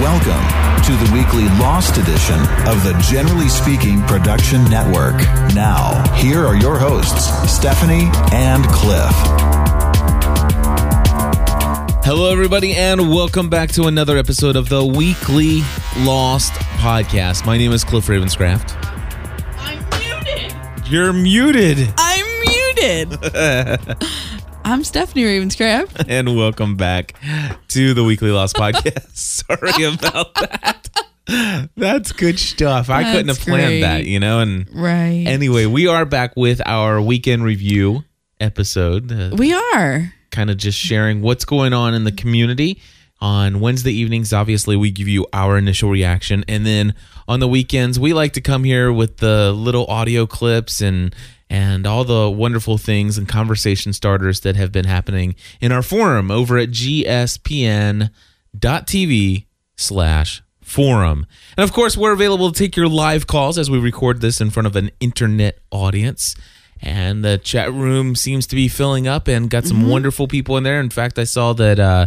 Welcome to the weekly Lost edition of the Generally Speaking Production Network. Now, here are your hosts, Stephanie and Cliff. Hello, everybody, and welcome back to another episode of the Weekly Lost Podcast. My name is Cliff Ravenscraft. I'm muted. You're muted, I'm muted. I'm Stephanie Ravenscraft. and welcome back to the Weekly Lost Podcast. Sorry about that. That's good stuff. I couldn't have That's planned that, great. you know, and Right. Anyway, we are back with our weekend review episode, uh, we are. kind of just sharing what's going on in the community. On Wednesday evenings, obviously, we give you our initial reaction. And then on the weekends, we like to come here with the little audio clips and and all the wonderful things and conversation starters that have been happening in our forum over at gspn.tv slash forum. And of course, we're available to take your live calls as we record this in front of an internet audience. And the chat room seems to be filling up and got some wonderful people in there. In fact, I saw that uh,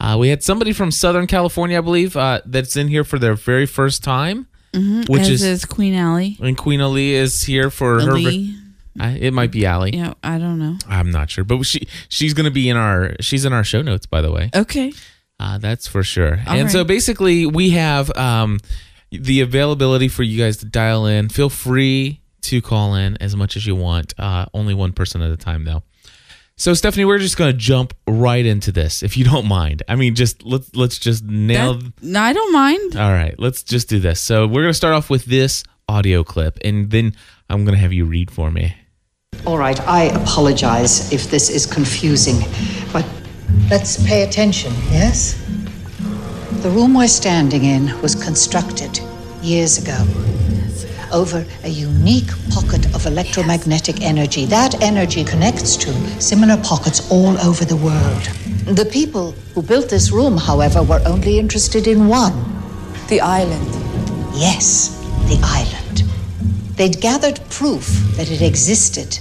uh, we had somebody from Southern California, I believe, uh, that's in here for their very first time, which is, is Queen Allie. and Queen Ali is here for her. Lee. Uh, it might be Ali. Yeah, I don't know. I'm not sure, but she she's going to be in our she's in our show notes, by the way. Okay. Uh, that's for sure. All and so basically, we have um, the availability for you guys to dial in. Feel free to call in as much as you want. Uh, only one person at a time, though. So Stephanie, we're just going to jump right into this, if you don't mind. I mean, just let's let's just nail. That- no, I don't mind. All right, let's just do this. So we're going to start off with this audio clip, and then I'm going to have you read for me. All right, I apologize if this is confusing, but let's pay attention, yes? The room we're standing in was constructed years ago over a unique pocket of electromagnetic energy. That energy connects to similar pockets all over the world. The people who built this room, however, were only interested in one The island. Yes, the island. They'd gathered proof that it existed.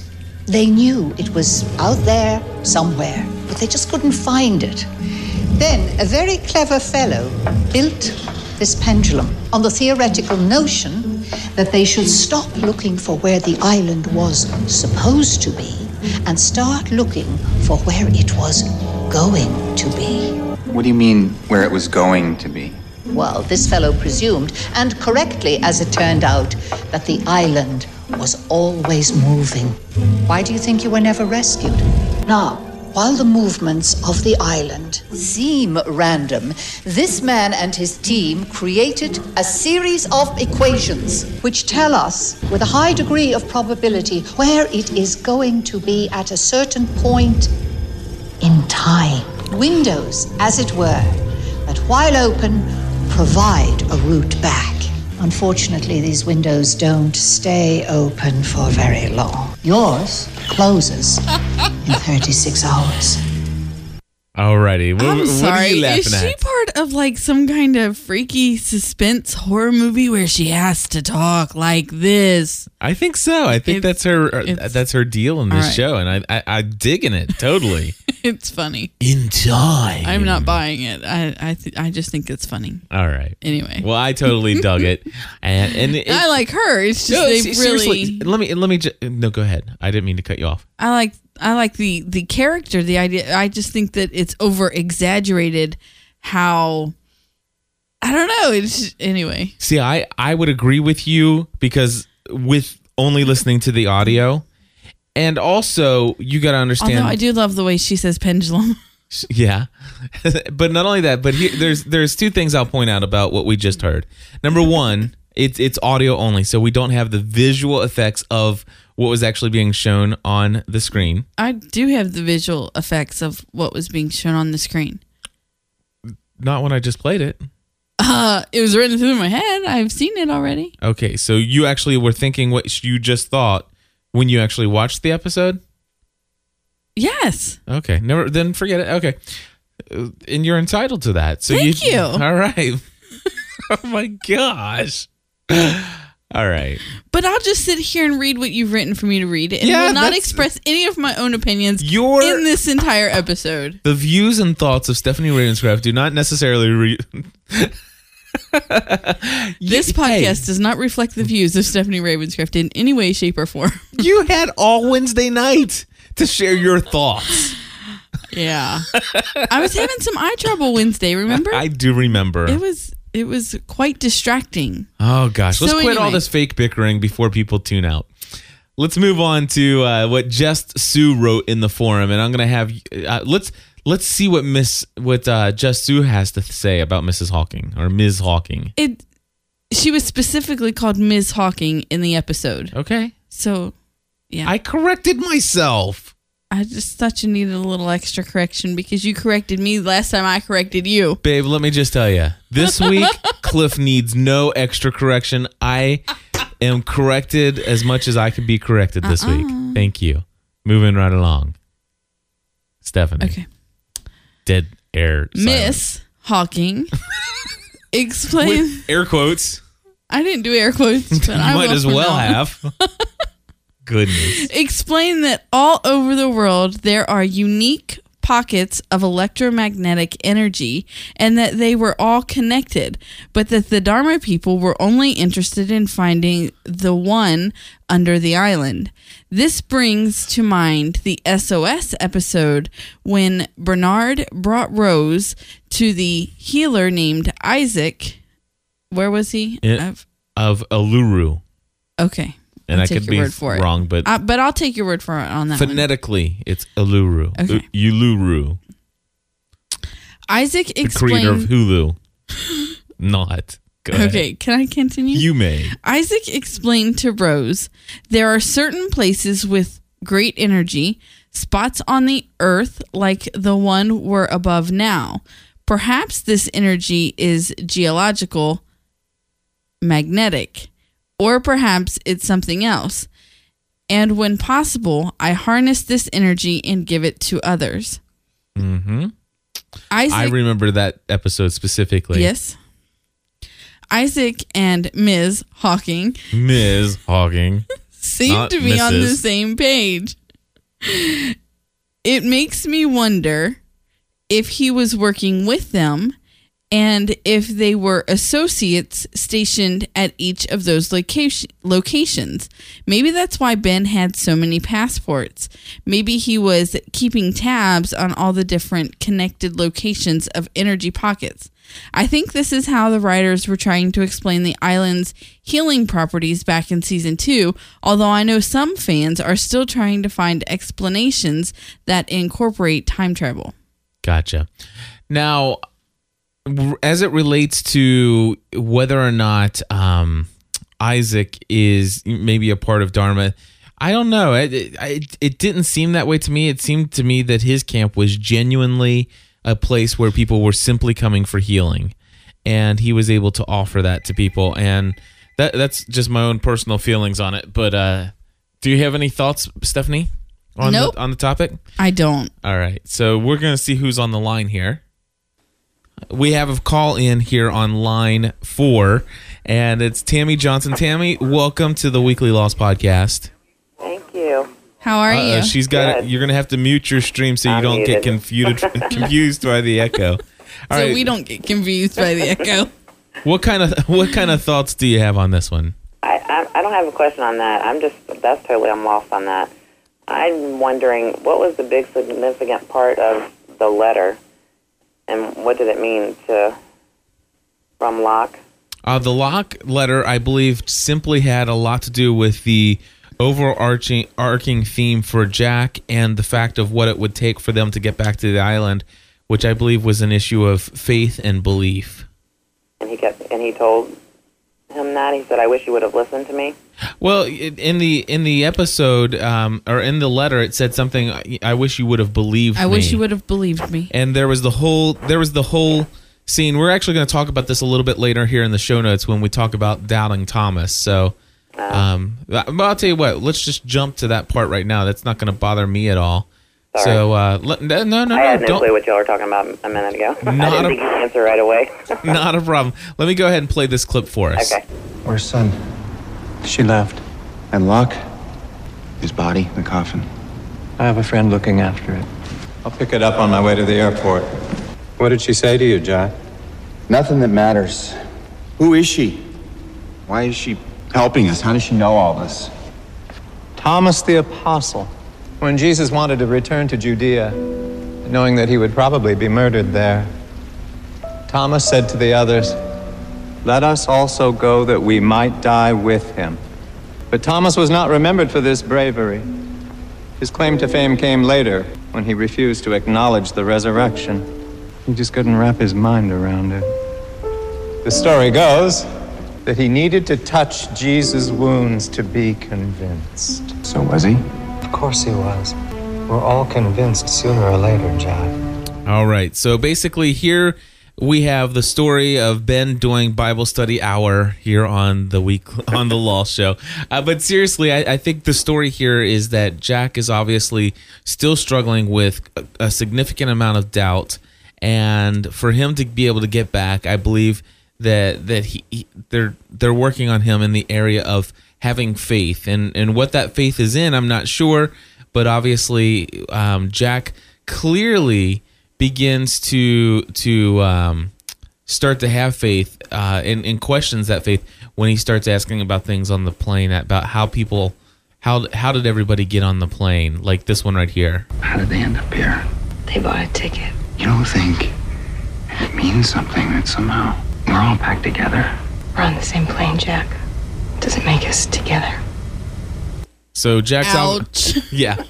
They knew it was out there somewhere, but they just couldn't find it. Then a very clever fellow built this pendulum on the theoretical notion that they should stop looking for where the island was supposed to be and start looking for where it was going to be. What do you mean where it was going to be? Well, this fellow presumed, and correctly as it turned out, that the island was always moving. Why do you think you were never rescued? Now, while the movements of the island seem random, this man and his team created a series of equations which tell us, with a high degree of probability, where it is going to be at a certain point in time. Windows, as it were, that while open, provide a route back. Unfortunately, these windows don't stay open for very long. Yours closes in 36 hours. Alrighty, what, I'm what sorry. are you laughing Is she at? part of like some kind of freaky suspense horror movie where she has to talk like this? I think so. I think It's- that's her. uh, That's her deal in this Alright. show, and I, I, I'm digging it totally. It's funny. in time. I'm not buying it. I I th- I just think it's funny. All right. Anyway. Well, I totally dug it, and and it, I like her. It's just No, they really. Let me let me. Ju- no, go ahead. I didn't mean to cut you off. I like I like the the character, the idea. I just think that it's over exaggerated. How I don't know. It's anyway. See, I I would agree with you because with only listening to the audio, and also you got to understand. Although I do love the way she says pendulum. Yeah, but not only that, but here, there's there's two things I'll point out about what we just heard. Number one, it's it's audio only, so we don't have the visual effects of what was actually being shown on the screen. I do have the visual effects of what was being shown on the screen. Not when I just played it. Uh, it was written through my head. I've seen it already. Okay, so you actually were thinking what you just thought when you actually watched the episode. Yes. Okay, never. Then forget it. Okay, Uh, and you're entitled to that. So Thank you. All right. oh my gosh. All right. But I'll just sit here and read what you've written for me to read and Yeah, will not express any of my own opinions Your- in this entire episode. The views and thoughts of Stephanie Ravenscraft do not necessarily. Re- This podcast does not reflect the views of Stephanie Ravenscraft in any way, shape, or form. you had all Wednesday night to share your thoughts. Yeah. I was having some eye trouble Wednesday, remember? I do remember. it was it was quite distracting. Oh gosh, let's So quit all this fake bickering before people tune out. Let's move on to uh, what Just Sue wrote in the forum, and I'm gonna have uh, let's let's see what Miss what uh, Just Sue has to say about Mrs. Hawking or Ms. Hawking. It she was specifically called Ms. Hawking in the episode. Okay, So yeah. I corrected myself. I just thought you needed a little extra correction because you corrected me last time I corrected you. Babe, let me just tell you. This week, Cliff needs no extra correction. I am corrected as much as I can be corrected this uh-uh. week. Thank you. Moving right along. Stephanie. Okay. Dead air. silence. Miss Hawking explain With air quotes. I didn't do air quotes, but You I might as well have. Goodness. explain that all over the world there are unique pockets of electromagnetic energy and that they were all connected, but that the Dharma people were only interested in finding the one under the island. This brings to mind the SOS episode when Bernard brought Rose to the healer named Isaac. Where was he? It- I've- Of Aluru. okay. And I'll I could be for it. wrong, but Uh, but I'll take your word for it on that one. phonetically, it's Aluru. Okay. U- Uluru. Isaac The creator of. Hulu. Not. Okay, can I continue? You may. Isaac explained to Rose there are certain places with great energy, spots on the earth like the one we're above now. Perhaps this energy is geological, magnetic, or perhaps it's something else. And when possible, I harness this energy and give it to others. hmm Isaac I remember that episode specifically. Yes. Isaac and Ms. Hawking Ms. Hawking. seem to be on the same page. It makes me wonder if he was working with them and if they were associates stationed at each of those location, locations. Maybe that's why Ben had so many passports. Maybe he was keeping tabs on all the different connected locations of energy pockets. I think this is how the writers were trying to explain the island's healing properties back in season two, although I know some fans are still trying to find explanations that incorporate time travel. Gotcha. Now, as it relates to whether or not um, Isaac is maybe a part of Dharma, I don't know. It, it, it didn't seem that way to me. It seemed to me that his camp was genuinely a place where people were simply coming for healing, and he was able to offer that to people. And that that's just my own personal feelings on it. But uh, do you have any thoughts, Stephanie, on Nope. the, on the topic? I don't. All right. So we're going to see who's on the line here. We have a call in here on line four, and it's Tammy Johnson. Tammy, welcome to the Weekly Lost Podcast. Thank you. How are Uh, you? she's got. Good. You're going to have to mute your stream so you I'm don't get confused confused by the echo. All so right. we don't get confused by the echo. What kind of what kind of thoughts do you have on this one? I, I I don't have a question on that. I'm just that's totally I'm lost on that. I'm wondering what was the big significant part of the letter, and what did it mean to from Locke? Uh, the lock letter, I believe, simply had a lot to do with the overarching arcing theme for Jack and the fact of what it would take for them to get back to the island, which I believe was an issue of faith and belief. And he kept and he told him that he said, "I wish you would have listened to me." Well, in the in the episode um, or in the letter, it said something. I- I wish you would have believed. I wish you would have believed me. and there was the whole there was the whole scene. We're actually going to talk about this a little bit later here in the show notes when we talk about doubting Thomas. So, um, but I'll tell you what. Let's just jump to that part right now. That's not going to bother me at all. So, uh, let, no, no, no, I had no don't. clue what y'all were talking about a minute ago. I Not didn't a- think you'd answer right away. Not a problem. Let me go ahead and play this clip for us. okay. Where's Sun? She left. And Locke? His body, the coffin. I have a friend looking after it. I'll pick it up on my way to the airport. What did she say to you, Jack? Nothing that matters. Who is she? Why is she helping us? How does she know all this? Thomas the Apostle. When Jesus wanted to return to Judea, knowing that he would probably be murdered there, Thomas said to the others, Let us also go that we might die with him. But Thomas was not remembered for this bravery. His claim to fame came later when he refused to acknowledge the resurrection. He just couldn't wrap his mind around it. The story goes that he needed to touch Jesus' wounds to be convinced. So was he? Of course he was. We're all convinced sooner or later, Jack. All right. So basically, here we have the story of Ben doing Bible study hour here on the week on the Lost Show. Uh, but seriously, I, I think the story here is that Jack is obviously still struggling with a, a significant amount of doubt, and for him to be able to get back, I believe that that he, he they're they're working on him in the area of having faith, and and what that faith is in, I'm not sure, but obviously, um, Jack clearly begins to to um, start to have faith uh, and, and questions that faith when he starts asking about things on the plane about how people how how did everybody get on the plane like this one right here How did they end up here? They bought a ticket. You don't think it means something that somehow we're all packed together? We're on the same plane, Jack. Doesn't make us together. so Jack's on- Ouch. yeah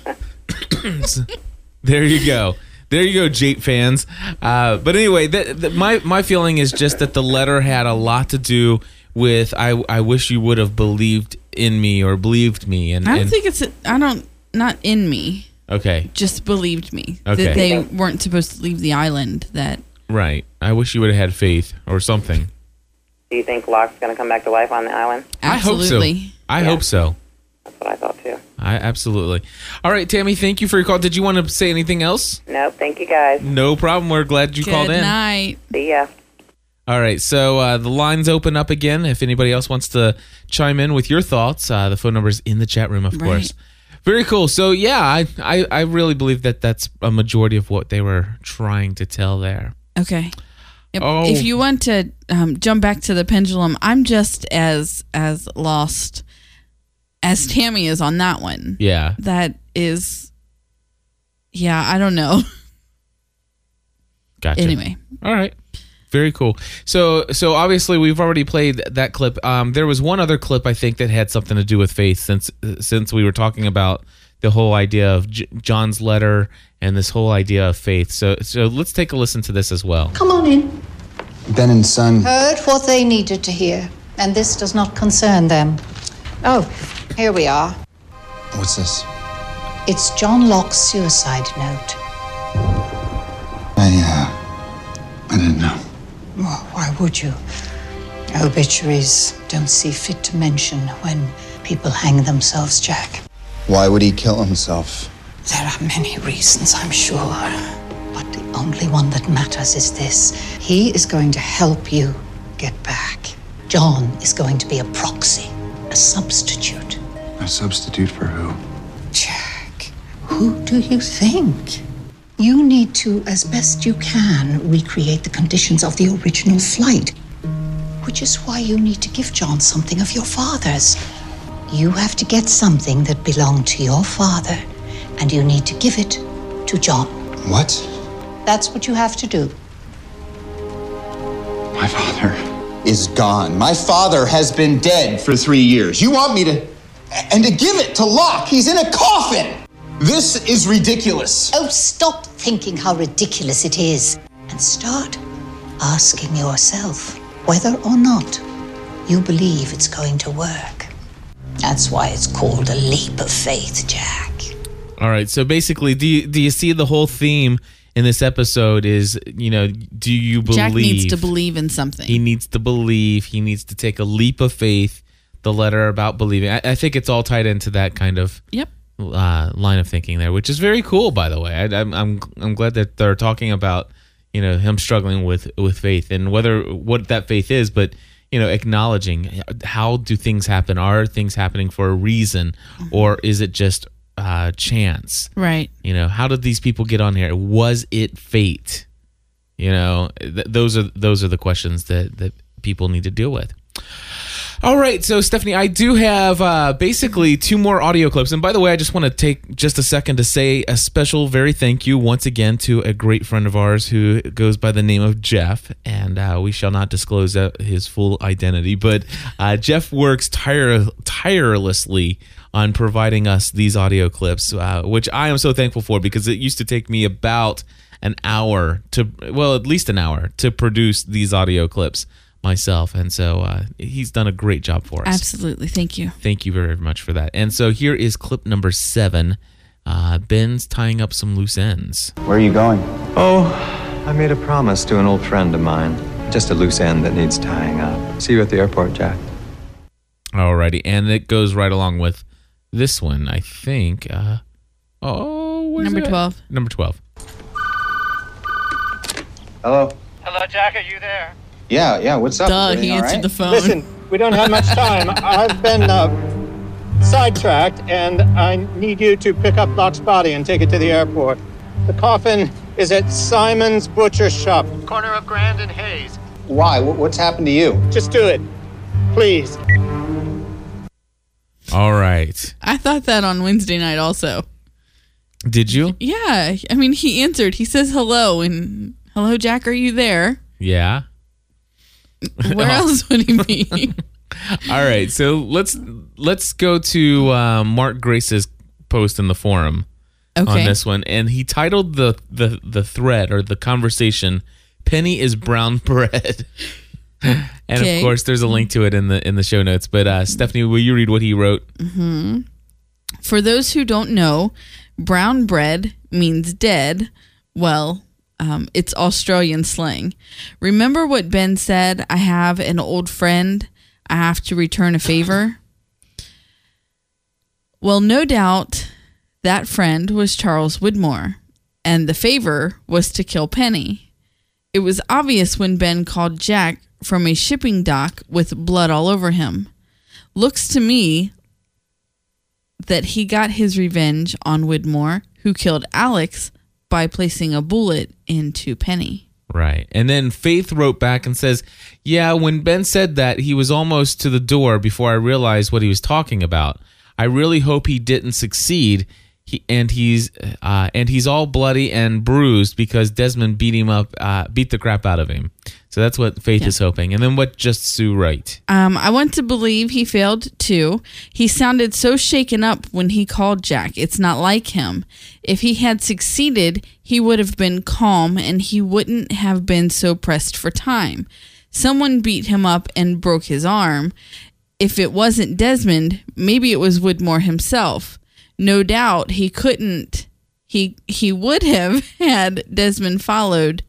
there you go there you go Jate fans uh, but anyway the, the, my my feeling is just that the letter had a lot to do with I I wish you would have believed in me or believed me and, I don't and think it's. I don't. Not in me. okay Just believed me Okay. that they weren't supposed to leave the island. That Right. I wish you would have had faith or something. Do you think Locke's going to come back to life on the island? absolutely. I hope so. I hope so. That's what I thought too. I absolutely. All right, Tammy, thank you for your call. Did you want to say anything else? Nope. Thank you guys. No problem. We're glad you Good called in. night. See ya. All right, so uh, the lines open up again. If anybody else wants to chime in with your thoughts, uh, the phone number is in the chat room, of Right. course. Very cool. So yeah, I, I I really believe that that's a majority of what they were trying to tell there. Okay. Yep. Oh. If you want to um, jump back to the pendulum, I'm just as as lost as Tammy is on that one. Yeah. That is, yeah, I don't know. Gotcha. Anyway, All right. Very cool. So so obviously we've already played that clip. Um, there was one other clip I think that had something to do with faith since since we were talking about the whole idea of J- John's letter and this whole idea of faith. So so let's take a listen to this as well. Come on in. Ben and Sun. Heard what they needed to hear, and this does not concern them. Oh, here we are. What's this? It's John Locke's suicide note. I, uh, I didn't know. Oh, why would you? Obituaries don't see fit to mention when people hang themselves, Jack. Why would he kill himself? There are many reasons, I'm sure. But the only one that matters is this he is going to help you get back. John is going to be a proxy, substitute. A substitute for who? Jack, who do you think? You need to, as best you can, recreate the conditions of the original flight. Which is why you need to give John something of your father's. You have to get something that belonged to your father, and you need to give it to John. What? That's what you have to do. My father is gone. My father has been dead for three years. You want me to. And to give it to Locke? He's in a coffin! This is ridiculous. Oh, stop thinking how ridiculous it is and start asking yourself whether or not you believe it's going to work. That's why it's called a leap of faith, Jack. All right. So basically, do you, do you see the whole theme in this episode is, you know, do you believe Jack needs to believe in something. he needs to believe. He needs to take a leap of faith. The letter about believing. I, I think it's all tied into that kind of Yep. uh, line of thinking there, which is very cool, by the way. I, I'm I'm I'm glad that they're talking about you know him struggling with with faith and whether what that faith is, but you know acknowledging how do things happen? Are things happening for a reason, or is it just uh, chance? Right. You know, how did these people get on here? Was it fate? You know, th- those are those are the questions that that people need to deal with. All right, so Stephanie, I do have uh, basically two more audio clips, and by the way, I just want to take just a second to say a special, very thank you once again to a great friend of ours who goes by the name of Jeff, and uh, we shall not disclose uh, his full identity, but uh, Jeff works tire- tirelessly on providing us these audio clips, uh, which I am so thankful for because it used to take me about an hour to, well, at least an hour to produce these audio clips myself. And so uh, he's done a great job for us. Absolutely. Thank you. Thank you very much for that. And so here is clip number seven. Uh, Ben's tying up some loose ends. Where are you going? Oh, I made a promise to an old friend of mine. Just a loose end that needs tying up. See you at the airport, Jack. Alrighty. And it goes right along with this one, I think. Uh, oh, where's Number it 12. Number 12. Hello? Hello, Jack. Are you there? Yeah, yeah. What's up? Duh, he answered right? the phone. Listen, we don't have much time. I've been uh, sidetracked, and I need you to pick up Locke's body and take it to the airport. The coffin is at Simon's Butcher Shop, corner of Grand and Hayes. Why? What's happened to you? Just do it, please. All right. I thought that on Wednesday night also. Did you? Yeah. I mean, he answered. He says hello and hello, Jack. Are you there? Yeah. Where else would he be? All right. So let's let's go to uh, Mark Grace's post in the forum on this one, and he titled the the the thread or the conversation "Penny is brown bread." and Okay. of course, there's a link to it in the in the show notes. But uh, Stephanie, will you read what he wrote? hmm For those who don't know, brown bread means dead. Well, um, it's Australian slang. Remember what Ben said? I have an old friend. I have to return a favor. Well, no doubt that friend was Charles Widmore, and the favor was to kill Penny. It was obvious when Ben called Jack from a shipping dock with blood all over him. Looks to me that he got his revenge on Widmore, who killed Alex by placing a bullet into Penny. Right. And then Faith wrote back and says, Yeah, when Ben said that, he was almost to the door before I realized what he was talking about. I really hope he didn't succeed. He, and he's uh, and he's all bloody and bruised because Desmond beat him up, uh, beat the crap out of him. So that's what Faith is hoping. And then what just Sue write? Um, I want to believe he failed too. He sounded so shaken up when he called Jack. It's not like him. If he had succeeded, he would have been calm and he wouldn't have been so pressed for time. Someone beat him up and broke his arm. If it wasn't Desmond, maybe it was Widmore himself. No doubt he couldn't. He he would have had Desmond followed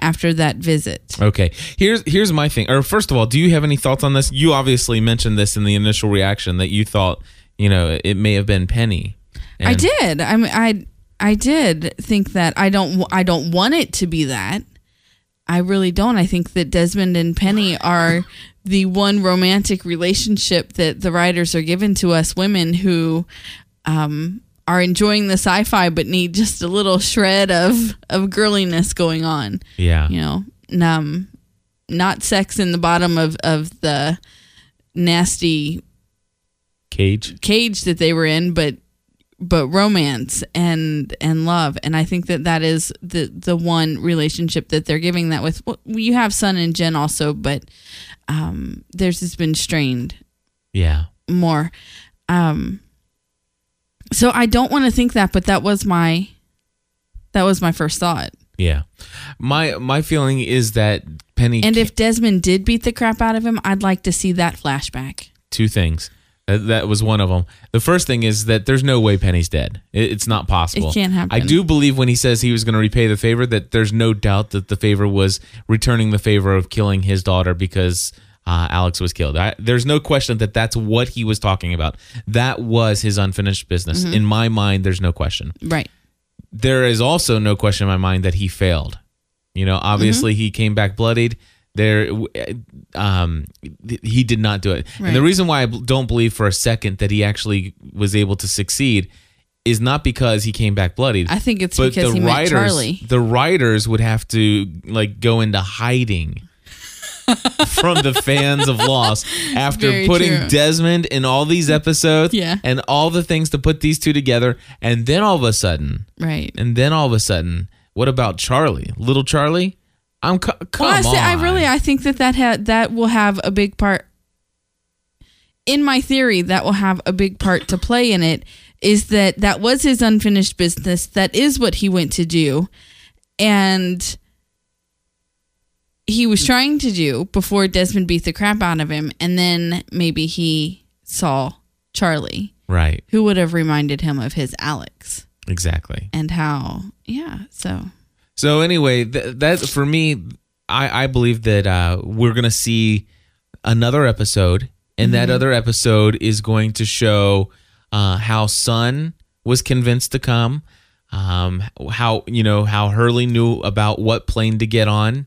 after that visit. Okay, here's here's my thing. Or first of all, do you have any thoughts on this? You obviously mentioned this in the initial reaction that you thought you know it may have been Penny. I did. I mean, I I did think that. I don't. I don't want it to be that. I really don't. I think that Desmond and Penny are the one romantic relationship that the writers are given to us women who um, are enjoying the sci-fi but need just a little shred of of girliness going on. Yeah. You know, um, not sex in the bottom of of the nasty Cage. cage that they were in, but but romance and and love, and I think that that is the the one relationship that they're giving that with. Well, you have Sun and Jin also, but um, theirs has been strained Yeah. more. Um, so I don't want to think that, but that was my that was my first thought. Yeah. My my feeling is that Penny And if Desmond did beat the crap out of him, I'd like to see that flashback. two things. That, that was one of them. The first thing is that there's no way Penny's dead. It, it's not possible. It can't happen. I do believe when he says he was going to repay the favor that there's no doubt that the favor was returning the favor of killing his daughter because uh, Alex was killed. I, there's no question that that's what he was talking about. That was his unfinished business. Mhm. In my mind, there's no question. Right. There is also no question in my mind that he failed. You know, obviously Mm-hmm. he came back bloodied. There, um, he did not do it. And the reason why I don't believe for a second that he actually was able to succeed is not because he came back bloodied. I think it's but because the he met writers, Charlie. The writers would have to like go into hiding from the fans of Lost after Very putting true. Desmond in all these episodes Yeah. and all the things to put these two together, and then all of a sudden, Right. and then all of a sudden, what about Charlie, little Charlie? I'm co- come well, I, say, I really I think that that ha- that will have a big part in my theory that will have a big part to play in it is that that was his unfinished business that is what he went to do and he was trying to do before Desmond beat the crap out of him and then maybe he saw Charlie right, who would have reminded him of his Alex exactly. and how yeah so So anyway, th- that for me, I, I believe that uh, we're gonna see another episode, and that Mhm. other episode is going to show uh, how Sun was convinced to come, um, how you know how Hurley knew about what plane to get on.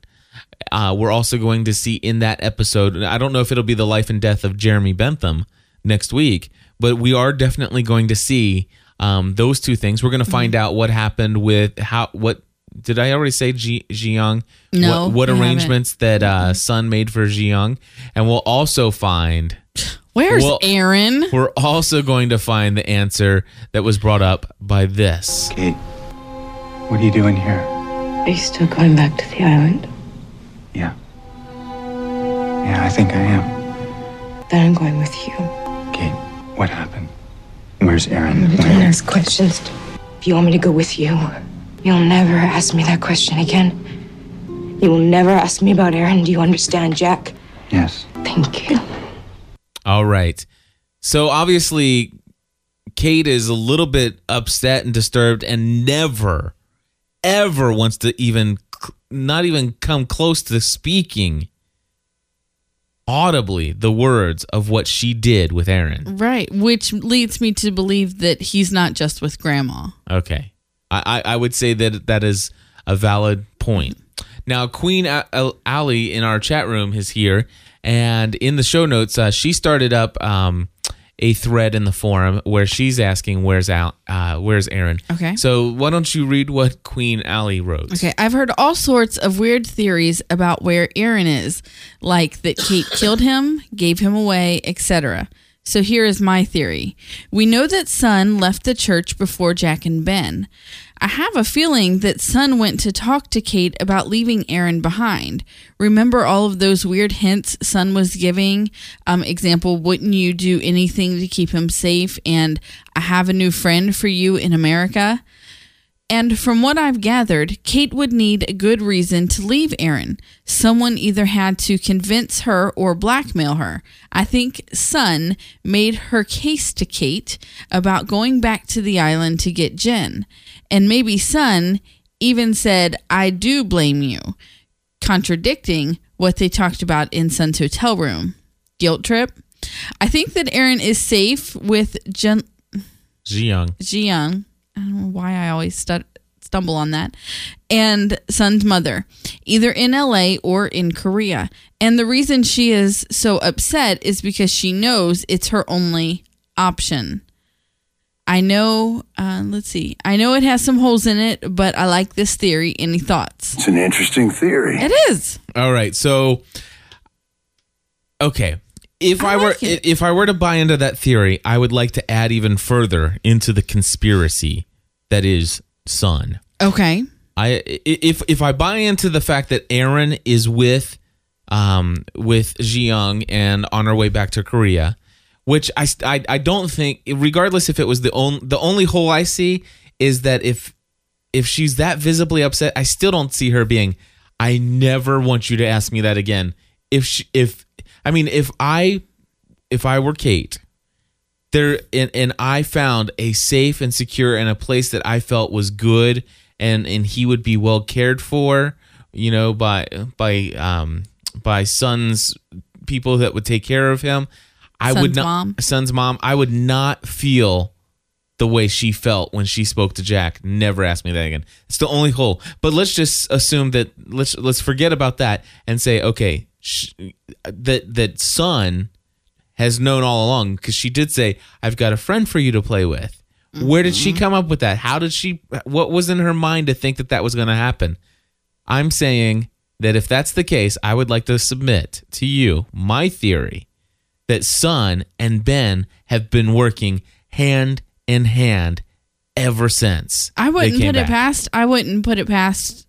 Uh, we're also going to see in that episode. I don't know if it'll be the life and death of Jeremy Bentham next week, but we are definitely going to see um, those two things. We're going to find out what happened with how what did I already say Ji Ji Young? No, What, what you haven't. arrangements that uh, Sun made for Ji Young, and we'll also find. where's Well- Aaron We're also going to find the answer that was brought up by this. Kate, what are you doing here? Are you still going back to the island? Yeah. Yeah, I think I am. Then I'm going with you. Kate, what happened? Where's Aaron? Don't ask questions. If you want me to go with you, you'll never ask me that question again. You will never ask me about Aaron. Do you understand, Jack? Yes. Thank you. All right. So obviously, Kate is a little bit upset and disturbed and never, ever wants to even, not even come close to speaking audibly the words of what she did with Aaron. Right, which leads me to believe that he's not just with grandma. Okay. I, I, I would say that that is a valid point. Now, Queen Ali in our chat room is here, and in the show notes, uh, she started up um, a thread in the forum where she's asking, "Where's Al? Uh, where's Aaron?" Okay. So why don't you read what Queen Ali wrote? Okay, I've heard all sorts of weird theories about where Aaron is, like that Kate killed him, gave him away, etc. So here is my theory. We know that Sun left the church before Jack and Ben. I have a feeling that Sun went to talk to Kate about leaving Aaron behind. Remember all of those weird hints Sun was giving? Um, example, wouldn't you do anything to keep him safe? And I have a new friend for you in America. And from what I've gathered, Kate would need a good reason to leave Aaron. Someone either had to convince her or blackmail her. I think Sun made her case to Kate about going back to the island to get Jin. And maybe Sun even said, I do blame you, contradicting what they talked about in Sun's hotel room. Guilt trip? I think that Aaron is safe with Jin. Ji Young. Ji Young. I don't know why I always stu- stumble on that. And Sun's mother, either in LA or in Korea. And the reason she is so upset is because she knows it's her only option. I know, uh, let's see, I know it has some holes in it, but I like this theory. Any thoughts? It's an interesting theory. It is. All right. So, okay. If I, were if I were to buy into that theory, I would like to add even further into the conspiracy that is Sun. Okay. I i- if if I buy into the fact that Aaron is with um with Ji Young and on her way back to Korea, which I I, I don't think regardless if it was the only the only hole I see is that if if she's that visibly upset, I still don't see her being I never want you to ask me that again. If she, if I mean if I if I were Kate there and, and I found a safe and secure and a place that I felt was good and and he would be well cared for, you know, by by um by Sun's people that would take care of him. I would Sun's not mom? Sun's mom. I would not feel the way she felt when she spoke to Jack. Never ask me that again. It's the only hole. But let's just assume that let's let's forget about that and say okay, sh- that that Sun has known all along because she did say I've got a friend for you to play with. Where did she mm-hmm. come up with that? How did she what was in her mind to think that that was going to happen? I'm saying that if that's the case, I would like to submit to you my theory that Sun and Ben have been working hand in hand ever since. I wouldn't put it past. I wouldn't put it past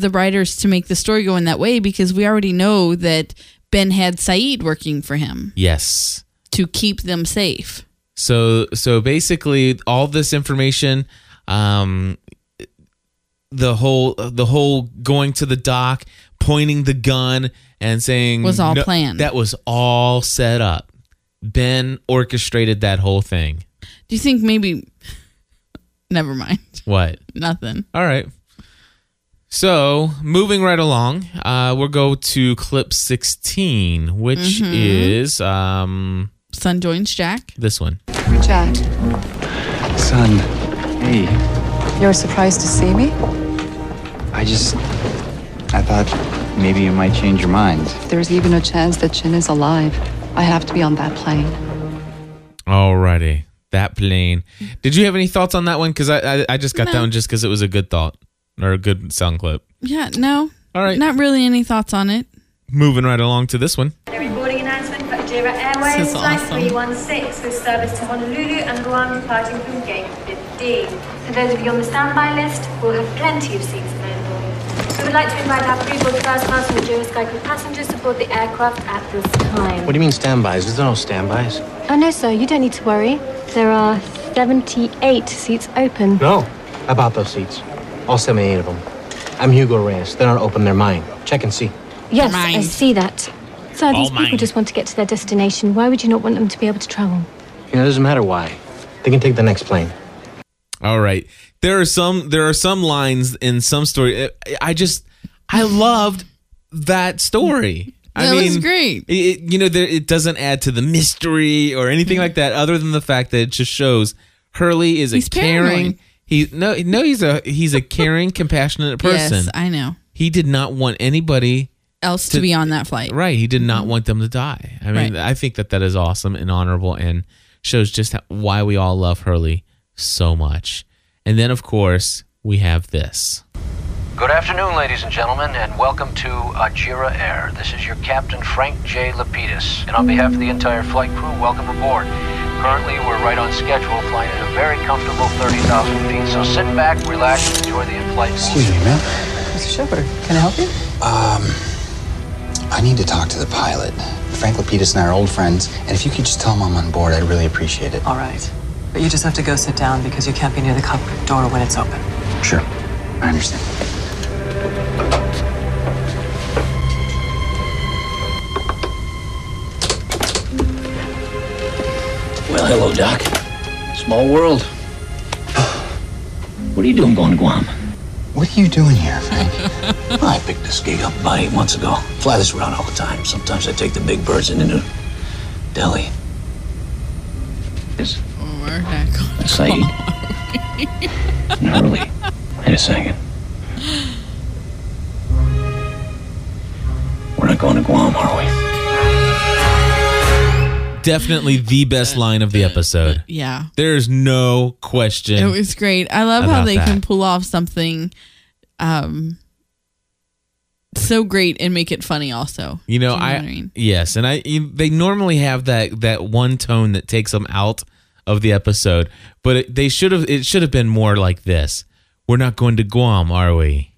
the writers to make the story go in that way because we already know that Ben had Sayid working for him Yes. to keep them safe. So so basically all this information um the whole the whole going to the dock, pointing the gun and saying Was all planned. That was all set up. Ben orchestrated that whole thing. Do you think maybe? Never mind. What? Nothing. All right. So moving right along, uh, we'll go to clip sixteen, which Mhm. is um Sun joins Jack. this one. Jack, Sun, hey, you're surprised to see me? I just. I thought maybe you might change your mind. There's even a chance that Jin is alive. I have to be on that plane. Alrighty, that plane. Did you have any thoughts on that one? Because I, I I just got that one just because it was a good thought or a good sound clip. Yeah. No. All right. Not really any thoughts on it. Moving right along to this one. A boarding announcement for Jira Airways, This is Flight awesome. 316 with service to Honolulu and Guam departing from Gate 15. For those of you on the standby list, we'll have plenty of seats available. We would like to invite our pre-board first class and Jira Sky crew passengers board the aircraft at this time. What do you mean standbys? There's no standbys. Oh no, sir, you don't need to worry. There are 78 seats open. No. How about those seats? All 78 of them. I'm Hugo Reyes. They're not open, they're mine. Check and see. Yes, I see that. Sir, these All people mine. just want to get to their destination. Why would you not want them to be able to travel? You know, it doesn't matter why. They can take the next plane. All right. There are some there are some lines in some story. I just I loved that story. I That was great. It, it- you know, there, it doesn't add to the mystery or anything like that, other than the fact that it just shows Hurley is a caring. paranoid. He no no he's a he's a caring, compassionate person. Yes, I know. He did not want anybody Else to, be on that flight. Right. He did not mm-hmm. want them to die. I mean, Right. I think that that is awesome and honorable and shows just how, why we all love Hurley so much. And then, of course, we have this. Good afternoon, ladies and gentlemen, and welcome to Ajira Air. This is your captain, Frank J. Lapidus. And on behalf of the entire flight crew, welcome aboard. Currently, we're right on schedule, flying at a very comfortable 30,000 feet. So sit back, relax, and enjoy the in-flight Excuse me, ma'am. Mr. Shepard, can I help you? Um, I need to talk to the pilot. Frank Lapidus and I are old friends, and if you could just tell him I'm on board, I'd really appreciate it. All right. But you just have to go sit down because you can't be near the cockpit door when it's open. Sure, I understand. Well, hello, Doc. Small world. What are you doing going to Guam? What are you doing here, Frank? I picked this gig up about eight months ago. Fly this around all the time. Sometimes I take the big birds into New Delhi. Yes. That's Sayid. and Hurley. Wait a second. We're not going to Guam, are we? Definitely the best line of the episode. Yeah. There's no question. It was great. I love how they that. can pull off something um so great and make it funny also. You know, Do I, what mean? yes, and I you, they normally have that that one tone that takes them out of the episode, but it, they should have it should have been more like this. We're not going to Guam, are we?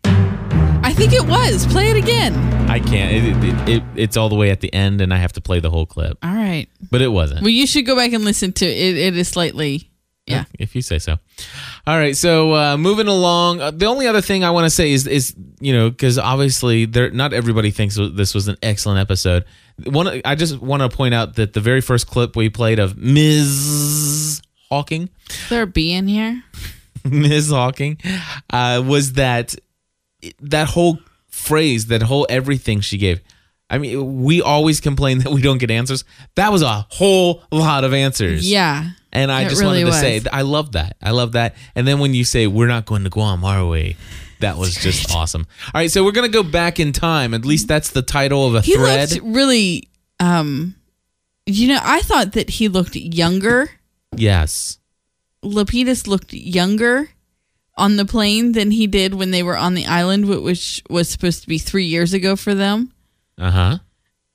I think it was. Play it again. I can't. It, it, it, it's all the way at the end, and I have to play the whole clip. All right. But it wasn't. Well, you should go back and listen to it. It is slightly Yeah. if you say so. All right, so uh, moving along. Uh, the only other thing I want to say is is you know because obviously there not everybody thinks this was an excellent episode. One, I just want to point out that the very first clip we played of Ms. Hawking, Is there a bee in here? Ms. Hawking, uh, was that that whole phrase, that whole everything she gave. I mean, we always complain that we don't get answers. That was a whole lot of answers. Yeah. And I just really wanted to was. say, I love that. I love that. And then when you say, we're not going to Guam our way, that was just awesome. All right, so we're going to go back in time. At least that's the title of a He thread. looked really um you know, I thought that he looked younger. yes. Lapidus looked younger on the plane than he did when they were on the island, which was supposed to be three years ago for them. Uh huh.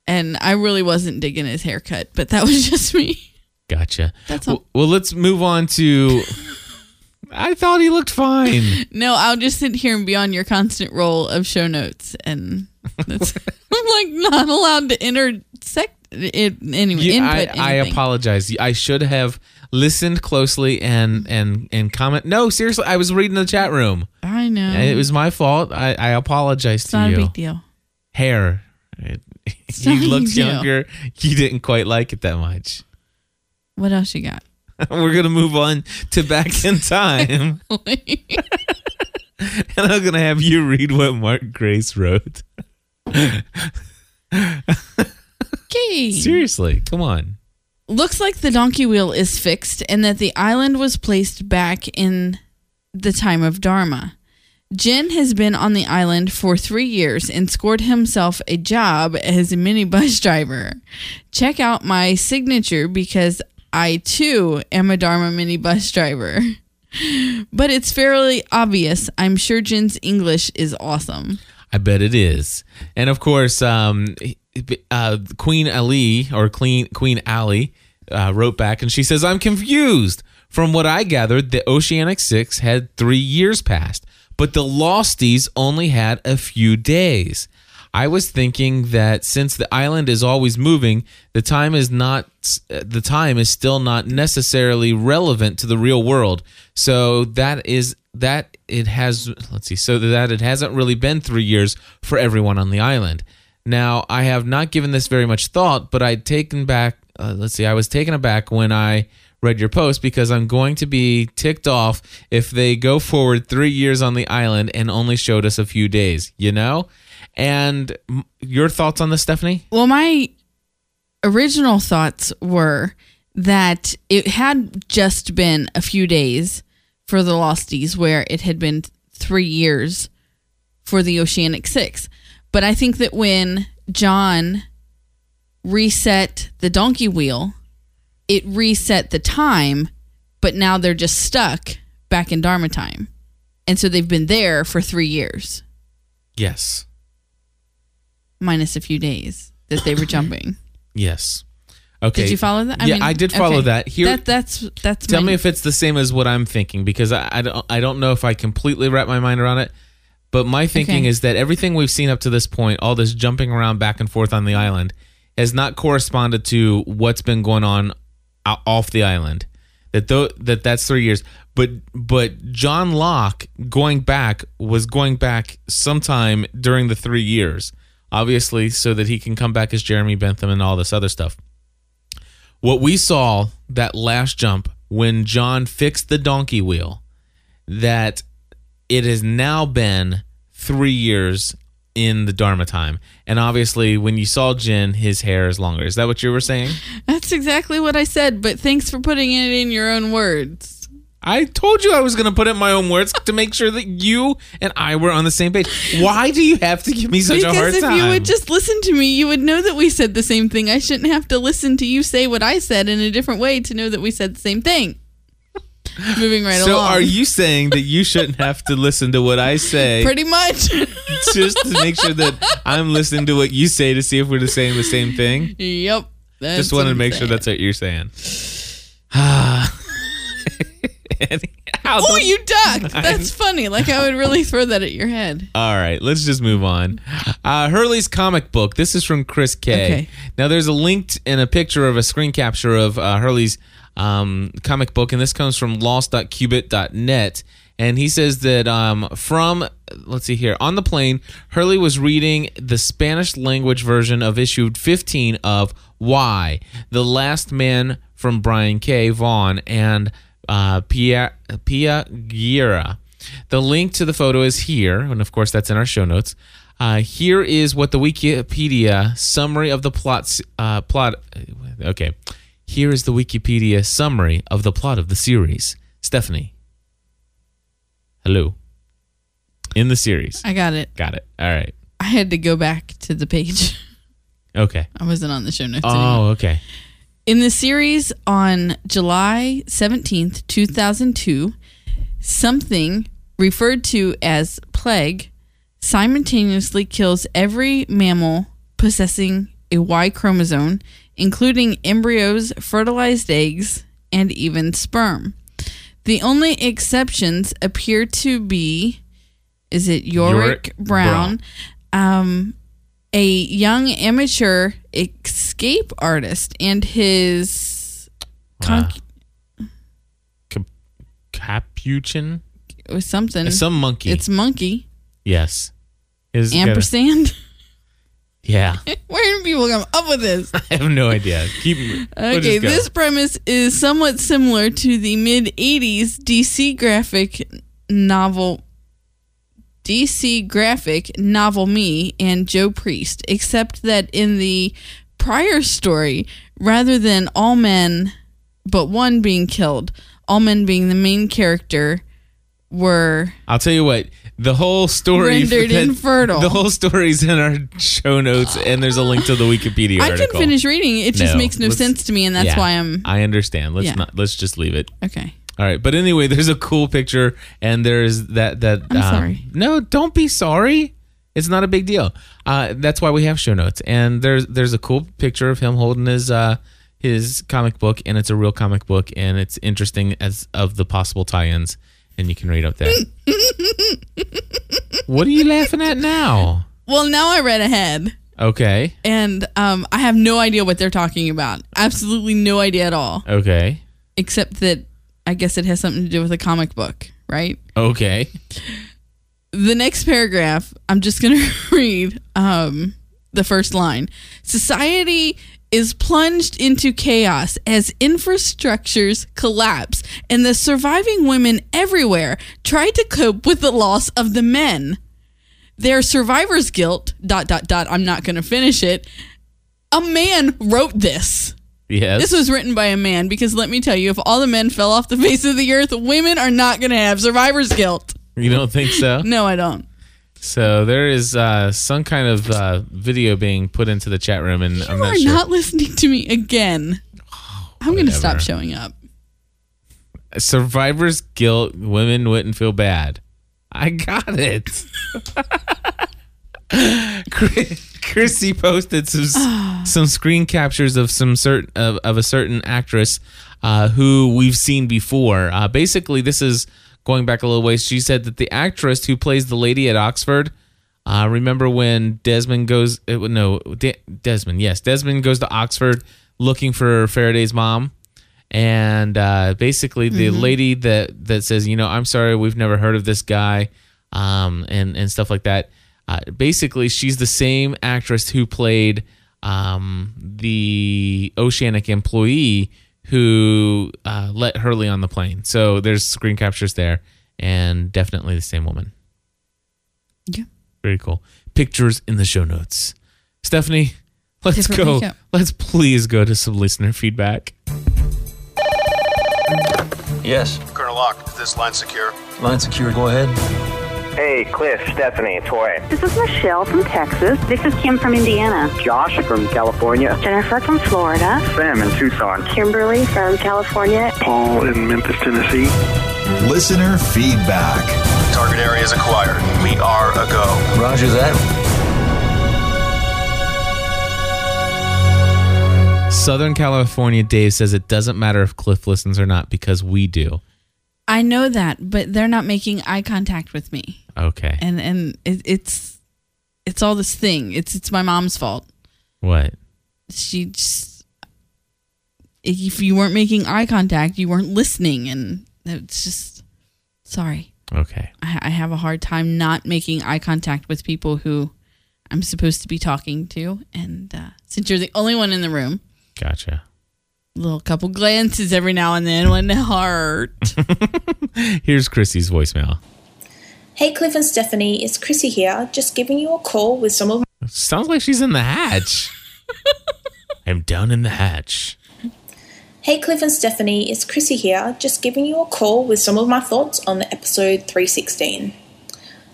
And I really wasn't digging his haircut, but that was just me. Gotcha. That's all. well, well, let's move on to. I thought he looked fine. No, I'll just sit here and be on your constant roll of show notes, and that's, I'm like not allowed to intersect it anyway. I, I apologize. I should have listened closely and and and comment. No, seriously, I was reading the chat room. I know. It was my fault. I, I apologize It's to not you. a big deal. Hair. It, not he a big looks deal. younger. You didn't quite like it that much. What else you got? We're gonna move on to back in time, and I'm gonna have you read what Mark Grace wrote. Okay. Seriously, come on. Looks like the donkey wheel is fixed and that the island was placed back in the time of Dharma. Jin has been on the island for three years and scored himself a job as a minibus driver. Check out my signature because I too am a Dharma minibus driver. But it's fairly obvious. I'm sure Jin's English is awesome. I bet it is. And of course, um, uh, Queen Ali or Queen Queen Ali uh, wrote back and she says, "I'm confused. From what I gathered, the Oceanic Six had three years passed, but the Losties only had a few days." I was thinking that since the island is always moving, the time is not the time is still not necessarily relevant to the real world. So that is that it has let's see so that it hasn't really been 3 years for everyone on the island. Now, I have not given this very much thought, but I'd taken back uh, let's see I was taken aback when I read your post because I'm going to be ticked off if they go forward 3 years on the island and only showed us a few days, you know? And your thoughts on this, Stephanie? Well, my original thoughts were that it had just been a few days for the Losties, where it had been three years for the Oceanic Six. But I think that when John reset the donkey wheel, it reset the time, but now they're just stuck back in Dharma time. And so they've been there for three years, Yes. minus a few days that they were jumping. Yes. Okay. Did you follow that? yeah, I did follow okay. that. Here, that, that's that's. tell my- me if it's the same as what I'm thinking because I, I don't I don't know if I completely wrap my mind around it. But my thinking Okay. is that everything we've seen up to this point, all this jumping around back and forth on the island, has not corresponded to what's been going on off the island. That though that that's three years, but but John Locke going back was going back sometime during the three years, obviously, so that he can come back as Jeremy Bentham and all this other stuff what we saw that last jump when John fixed the donkey wheel, that it has now been three years in the Dharma time. And obviously, when you saw Jin, his hair is longer. Is that what you were saying? That's exactly what I said. But thanks for putting it in your own words. I told you I was going to put it in my own words to make sure that you and I were on the same page. Why do you have to give me such because a hard time? Because if you would just listen to me, you would know that we said the same thing. I shouldn't have to listen to you say what I said in a different way to know that we said the same thing. Moving right so along. are you saying that you shouldn't have to listen to what I say? Pretty much. just to make sure that I'm listening to what you say to see if we're saying the same thing. yep. That's just wanted to make sure that's what you're saying. Oh, you ducked. That's funny. Like I would really throw that at your head. All right, let's just move on. Uh, Hurley's comic book. This is from Chris K. Okay. Now, there's a link and a picture of a screen capture of uh, Hurley's um, comic book, and this comes from lost.qubit.net. And he says that um, from, let's see here, on the plane, Hurley was reading the Spanish language version of issue 15 of Y, The Last Man from Brian K. Vaughan and uh, Pia, Pia Guerra. The link to the photo is here, and of course, that's in our show notes. Uh, here is what the Wikipedia summary of the plot. Uh, plot. Okay, here is the Wikipedia summary of the plot of the series. Stephanie, hello. In the series, I got it. got it. All right. I had to go back to the page. Okay. I wasn't on the show notes oh, anymore. Oh, okay. In the series on July 17th, 2002, something referred to as plague simultaneously kills every mammal possessing a Y chromosome, including embryos, fertilized eggs, and even sperm. The only exceptions appear to be is it Yorick, Yorick Brown, Um, a young amateur escape artist, and his conc- Cap- Capuchin? it was something. It's some monkey. It's monkey. Yes. Is Ampersand. Yeah. Where do people come up with this? I have no idea. Keep. we'll Okay, this premise is somewhat similar to the mid 80s DC graphic novel DC graphic novel Me and Joe Priest, except that in the prior story, rather than all men but one being killed, all men being the main character were I'll tell you what. The whole story Rendered infertile. The whole story's in our show notes, and there's a link to the Wikipedia I article. can finish reading it. It just makes no sense to me, and that's yeah, why I'm I understand. Let's Yeah. not. Let's just leave it. okay. All right. But anyway, there's a cool picture, and there's that. That. I'm um, sorry. No, don't be sorry. It's not a big deal. Uh, that's why we have show notes, and there's there's a cool picture of him holding his uh his comic book, and it's a real comic book, and it's interesting as of the possible tie-ins, and you can read up there. what are you laughing at now? Well, now I read ahead. Okay. and um, I have no idea what they're talking about. Absolutely no idea at all, Okay. except that I guess it has something to do with a comic book, right? Okay. The next paragraph, I'm just going to read um, the first line. Society is plunged into chaos as infrastructures collapse, and the surviving women everywhere try to cope with the loss of the men. Their survivor's guilt, dot, dot, dot, I'm not going to finish it. A man wrote this. Yes. This was written by a man because let me tell you, if all the men fell off the face of the earth, women are not going to have survivor's guilt. You don't think so? No, I don't. So there is uh, some kind of uh, video being put into the chat room, and I'm You not are sure. not listening to me again. I'm going to stop showing up. Survivor's guilt. Women wouldn't feel bad. I got it. Chris- Chrissy posted some some screen captures of some certain of, of a certain actress uh, who we've seen before. Uh, basically, this is going back a little ways. She said that the actress who plays the lady at Oxford. Uh, remember when Desmond goes? No, De- Desmond. Yes, Desmond goes to Oxford looking for Faraday's mom, and uh, basically the Mhm. lady that that says, you know, I'm sorry, we've never heard of this guy, um, and and stuff like that. Uh, basically, she's the same actress who played um, the Oceanic employee who uh, let Hurley on the plane. So there's screen captures there, and definitely the same woman. Yeah. Very cool. Pictures in the show notes. Stephanie, let's Different go. makeup. Let's please go to some listener feedback. Yes. Colonel Locke, is this line secure? Line secure, go ahead. Hey, Cliff, Stephanie, Toy. This is Michelle from Texas. This is Kim from Indiana. Josh from California. Jennifer from Florida. Sam in Tucson. Kimberly from California. Paul in Memphis, Tennessee. Listener feedback. Target area is acquired. We are a go. Roger that. Southern California Dave says it doesn't matter if Cliff listens or not because we do. I know that, but they're not making eye contact with me, Okay. and and it, it's it's all this thing. It's it's my mom's fault. What? She just if you weren't making eye contact, you weren't listening, and it's just sorry. Okay. I, I have a hard time not making eye contact with people who I'm supposed to be talking to, and uh, since you're the only one in the room, Gotcha. A little couple glances every now and then when they hurt. Here's Chrissy's voicemail. Hey, Cliff and Stephanie, it's Chrissy here, just giving you a call with some of Sounds like she's in the hatch. I'm down in the hatch. Hey, Cliff and Stephanie, it's Chrissy here, just giving you a call with some of my thoughts on the episode 316.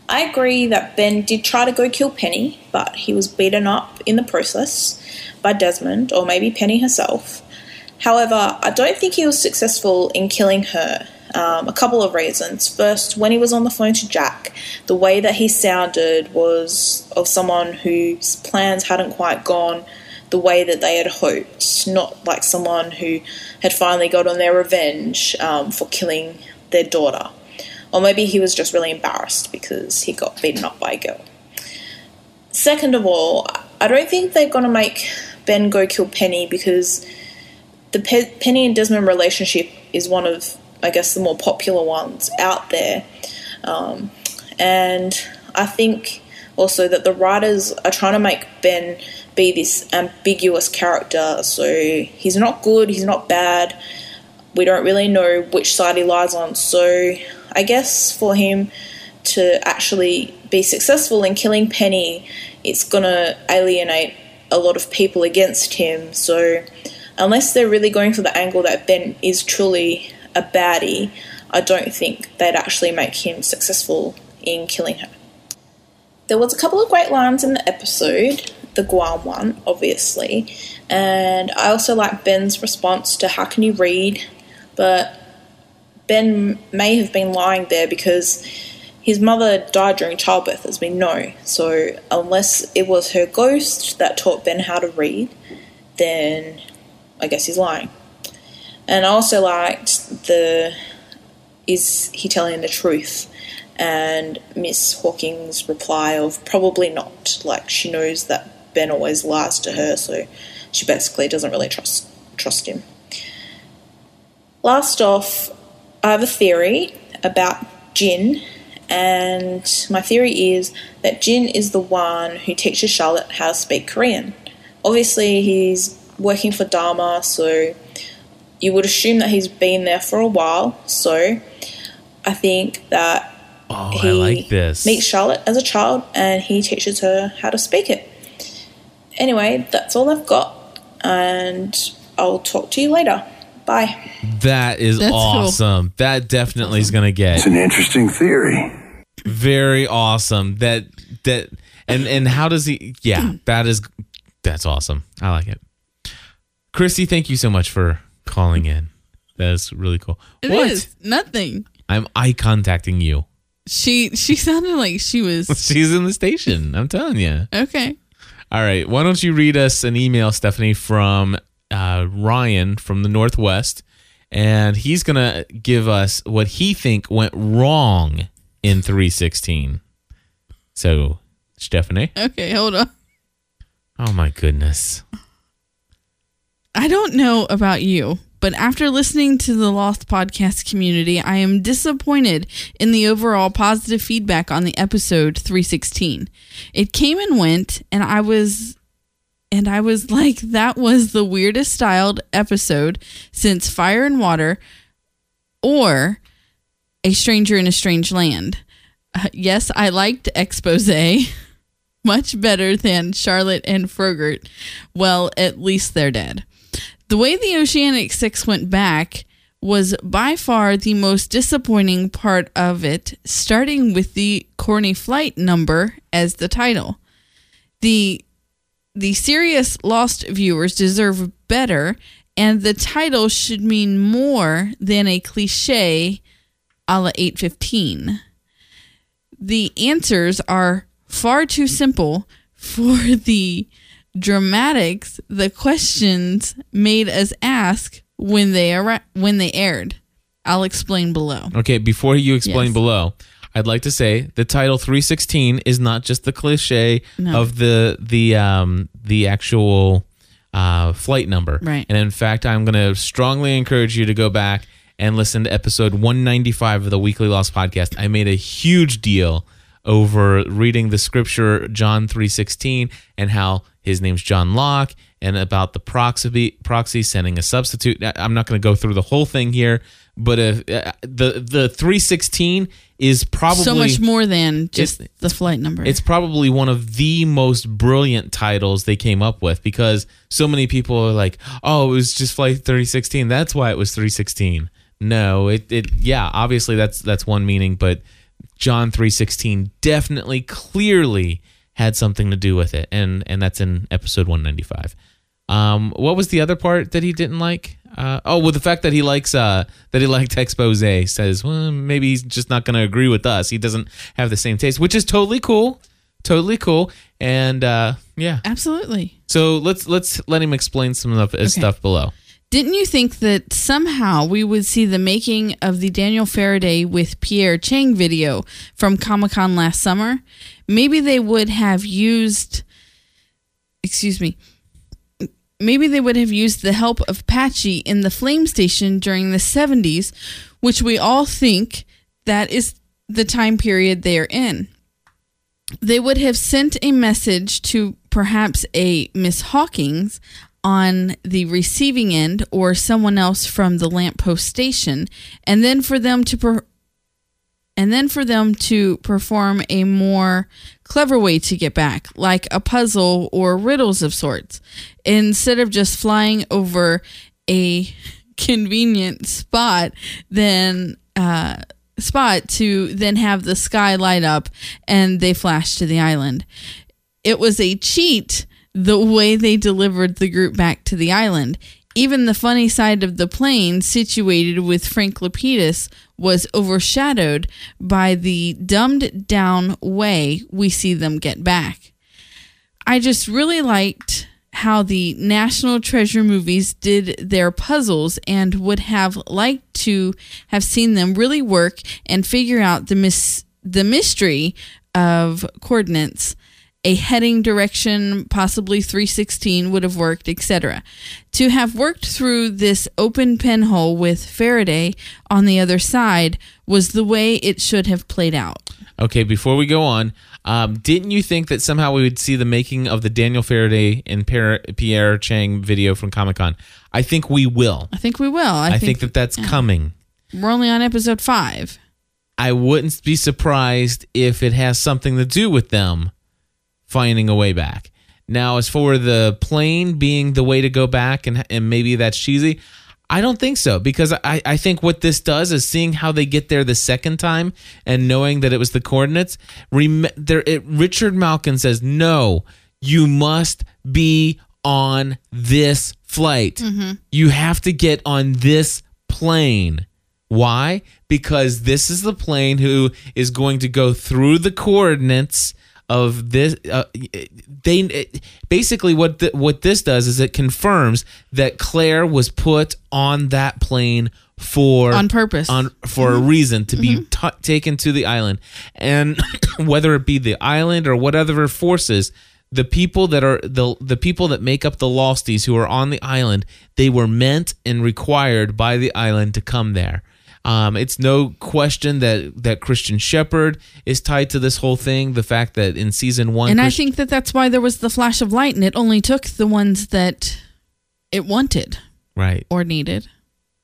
I agree that Ben did try to go kill Penny, but he was beaten up in the process by Desmond, or maybe Penny herself. However, I don't think he was successful in killing her. Um, a couple of reasons. First, when he was on the phone to Jack, the way that he sounded was of someone whose plans hadn't quite gone the way that they had hoped, not like someone who had finally got on their revenge um, for killing their daughter. Or maybe he was just really embarrassed because he got beaten up by a girl. Second of all, I don't think they're going to make Ben go kill Penny because the Pe- Penny and Desmond relationship is one of, I guess, the more popular ones out there. Um, and I think also that the writers are trying to make Ben be this ambiguous character. So he's not good, he's not bad. We don't really know which side he lies on. So I guess for him to actually be successful in killing Penny, it's going to alienate a lot of people against him. So unless they're really going for the angle that Ben is truly a baddie, I don't think they'd actually make him successful in killing her. There was a couple of great lines in the episode, the Guam one, obviously, and I also like Ben's response to how can you read, but Ben may have been lying there because his mother died during childbirth, as we know. So unless it was her ghost that taught Ben how to read, then I guess he's lying. And I also liked the is he telling the truth? And Miss Hawking's reply of probably not. Like she knows that Ben always lies to her, so she basically doesn't really trust trust him. Last off, I have a theory about Jin, and my theory is that Jin is the one who teaches Charlotte how to speak Korean. Obviously, he's working for Dharma, so you would assume that he's been there for a while. So I think that Oh, he I like this. meets Charlotte as a child and he teaches her how to speak it. Anyway, that's all I've got, and I'll talk to you later. Bye. That is That's cool. awesome. That definitely is going to get. It's an interesting theory. Very awesome. That that and and how does he? Yeah, that is that's awesome. I like it. Chrissy, thank you so much for calling in. That is really cool. It what? is nothing. I'm eye contacting you. She she sounded like she was She's in the station. I'm telling you. okay. All right. Why don't you read us an email, Stephanie, from uh, Ryan from the Northwest, and he's gonna give us what he think went wrong in 316. So, Stephanie. Okay, hold on. Oh my goodness. I don't know about you, but after listening to the Lost podcast community, I am disappointed in the overall positive feedback on the episode 316. It came and went, and I was and I was like that was the weirdest styled episode since Fire and Water or A Stranger in a Strange Land. Uh, yes, I liked Expose much better than Charlotte and Frogurt. Well, at least they're dead. The way the Oceanic Six went back was by far the most disappointing part of it, starting with the corny flight number as the title. The the serious lost viewers deserve better, and the title should mean more than a cliche a la 815. The answers are far too simple for the dramatics the questions made us ask when they ar- when they aired. I'll explain below. Okay, before you explain Yes. below, I'd like to say the title 316 is not just the cliche No. of the the um the actual uh, flight number. Right. And in fact, I'm going to strongly encourage you to go back and listen to episode 195 of the Weekly Lost podcast. I made a huge deal over reading the scripture John 3:16 and how his name's John Locke and about the proxy proxy sending a substitute. I'm not going to go through the whole thing here, but if, uh, the the 316 is probably so much more than just the flight number. it's probably one of the most brilliant titles they came up with because so many people are like, "Oh, it was just flight 3016. That's why it was 316." No, it it yeah, obviously that's that's one meaning, but John 316 definitely clearly had something to do with it and and that's in episode 195. Um what was the other part that he didn't like? Uh, oh, well, the fact that he likes uh, that he liked expose says, well, maybe he's just not going to agree with us. He doesn't have the same taste, which is totally cool, totally cool, and uh, yeah. Absolutely. So let's let's let him explain some of his Okay. stuff below. Didn't you think that somehow we would see the making of the Daniel Faraday with Pierre Chang video from Comic Con last summer? Maybe they would have used, excuse me, maybe they would have used the help of Patchy in the Flame Station during the 70s, which we all think that is the time period they are in they would have sent a message to perhaps a Miss Hawkins on the receiving end or someone else from the lamppost station and then for them to per- and then for them to perform a more clever way to get back like a puzzle or riddles of sorts instead of just flying over a convenient spot then uh spot to then have the sky light up and they flash to the island. It was a cheat the way they delivered the group back to the island. Even the funny side of the plane situated with Frank Lapidus was overshadowed by the dumbed down way we see them get back. I just really liked how the National Treasure movies did their puzzles and would have liked to have seen them really work and figure out the mis- the mystery of coordinates. A heading direction, possibly 316, would have worked, etc. To have worked through this open pinhole with Faraday on the other side was the way it should have played out. Okay, before we go on, um, didn't you think that somehow we would see the making of the Daniel Faraday and Pierre, Chang video from Comic Con? I think we will. I think we will. I, think, that that's yeah. coming. We're only on episode five. I wouldn't be surprised if it has something to do with them finding a way back. Now, as for the plane being the way to go back, and, and maybe that's cheesy, I don't think so because I, I think what this does is seeing how they get there the second time and knowing that it was the coordinates. Rem- there, it, Richard Malkin says, No, you must be on this flight. Mhm. You have to get on this plane. Why? Because this is the plane who is going to go through the coordinates of this. Uh, they it- basically what the, what this does is it confirms that Claire was put on that plane for On purpose. on for a reason to be ta taken to the island, and whether it be the island or whatever forces. The people that are the the people that make up the Losties who are on the island, they were meant and required by the island to come there. Um, it's no question that that Christian Shepherd is tied to this whole thing. The fact that in season one, and I think that that's why there was the flash of light, and it only took the ones that it wanted right, or needed.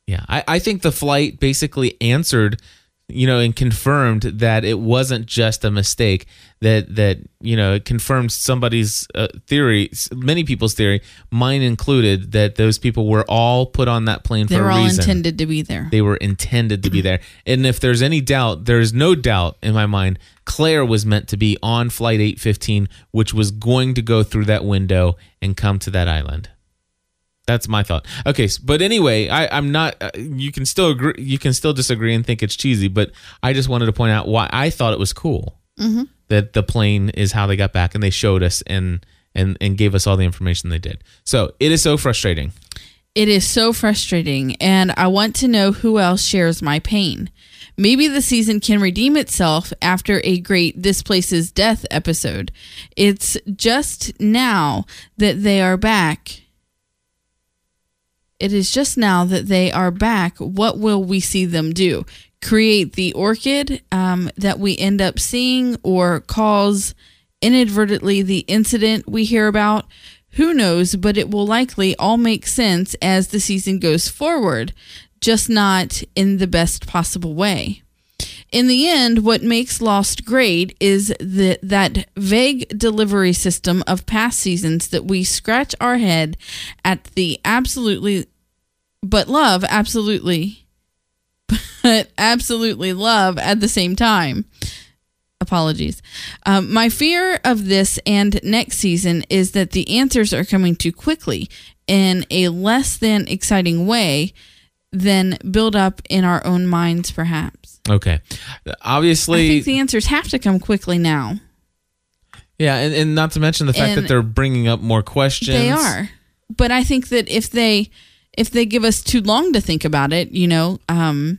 yeah, I, I think the flight basically answered, you know, and confirmed that it wasn't just a mistake. That that you know, it confirmed somebody's uh, theory, many people's theory, mine included, that those people were all put on that plane They for a reason. They were all intended to be there. They were intended to be there. And if there's any doubt, there's no doubt in my mind, Claire was meant to be on flight 815, which was going to go through that window and come to that island. That's my thought. Okay, but anyway, I, I'm not. Uh, you can still agree. You can still disagree and think it's cheesy, but I just wanted to point out why I thought it was cool Mm-hmm. that the plane is how they got back, and they showed us and and and gave us all the information they did. So it is so frustrating. It is so frustrating, and I want to know who else shares my pain. Maybe the season can redeem itself after a great This Place Is Death episode. It's just now that they are back It is just now that they are back. What will we see them do? Create the orchid um, that we end up seeing or cause inadvertently the incident we hear about? Who knows, but it will likely all make sense as the season goes forward, just not in the best possible way. In the end, what makes Lost great is the, that vague delivery system of past seasons that we scratch our head at the absolutely, but love absolutely, but absolutely love at the same time. Apologies. Um, my fear of this and next season is that the answers are coming too quickly in a less than exciting way than build up in our own minds, perhaps. Okay. I Obviously, think the answers have to come quickly now. yeah, and, and not to mention the fact And- that they're bringing up more questions. They are, but I think that if they if they give us too long to think about it, you know, um,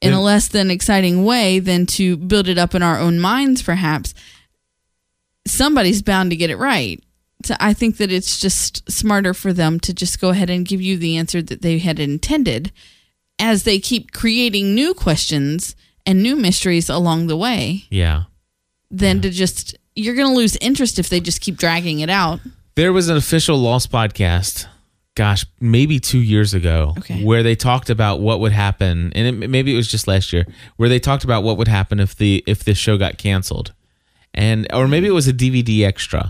in a less than exciting way than to build it up in our own minds, perhaps somebody's bound to get it right. So I think that it's just smarter for them to just go ahead and give you the answer that they had intended, as they keep creating new questions and new mysteries along the way, Yeah. than to just you're going to lose interest if they just keep dragging it out. There was an official Lost podcast, gosh, maybe two years ago, where they talked about what would happen, and it, maybe it was just last year, where they talked about what would happen if the if this show got canceled, and or maybe it was a DVD extra.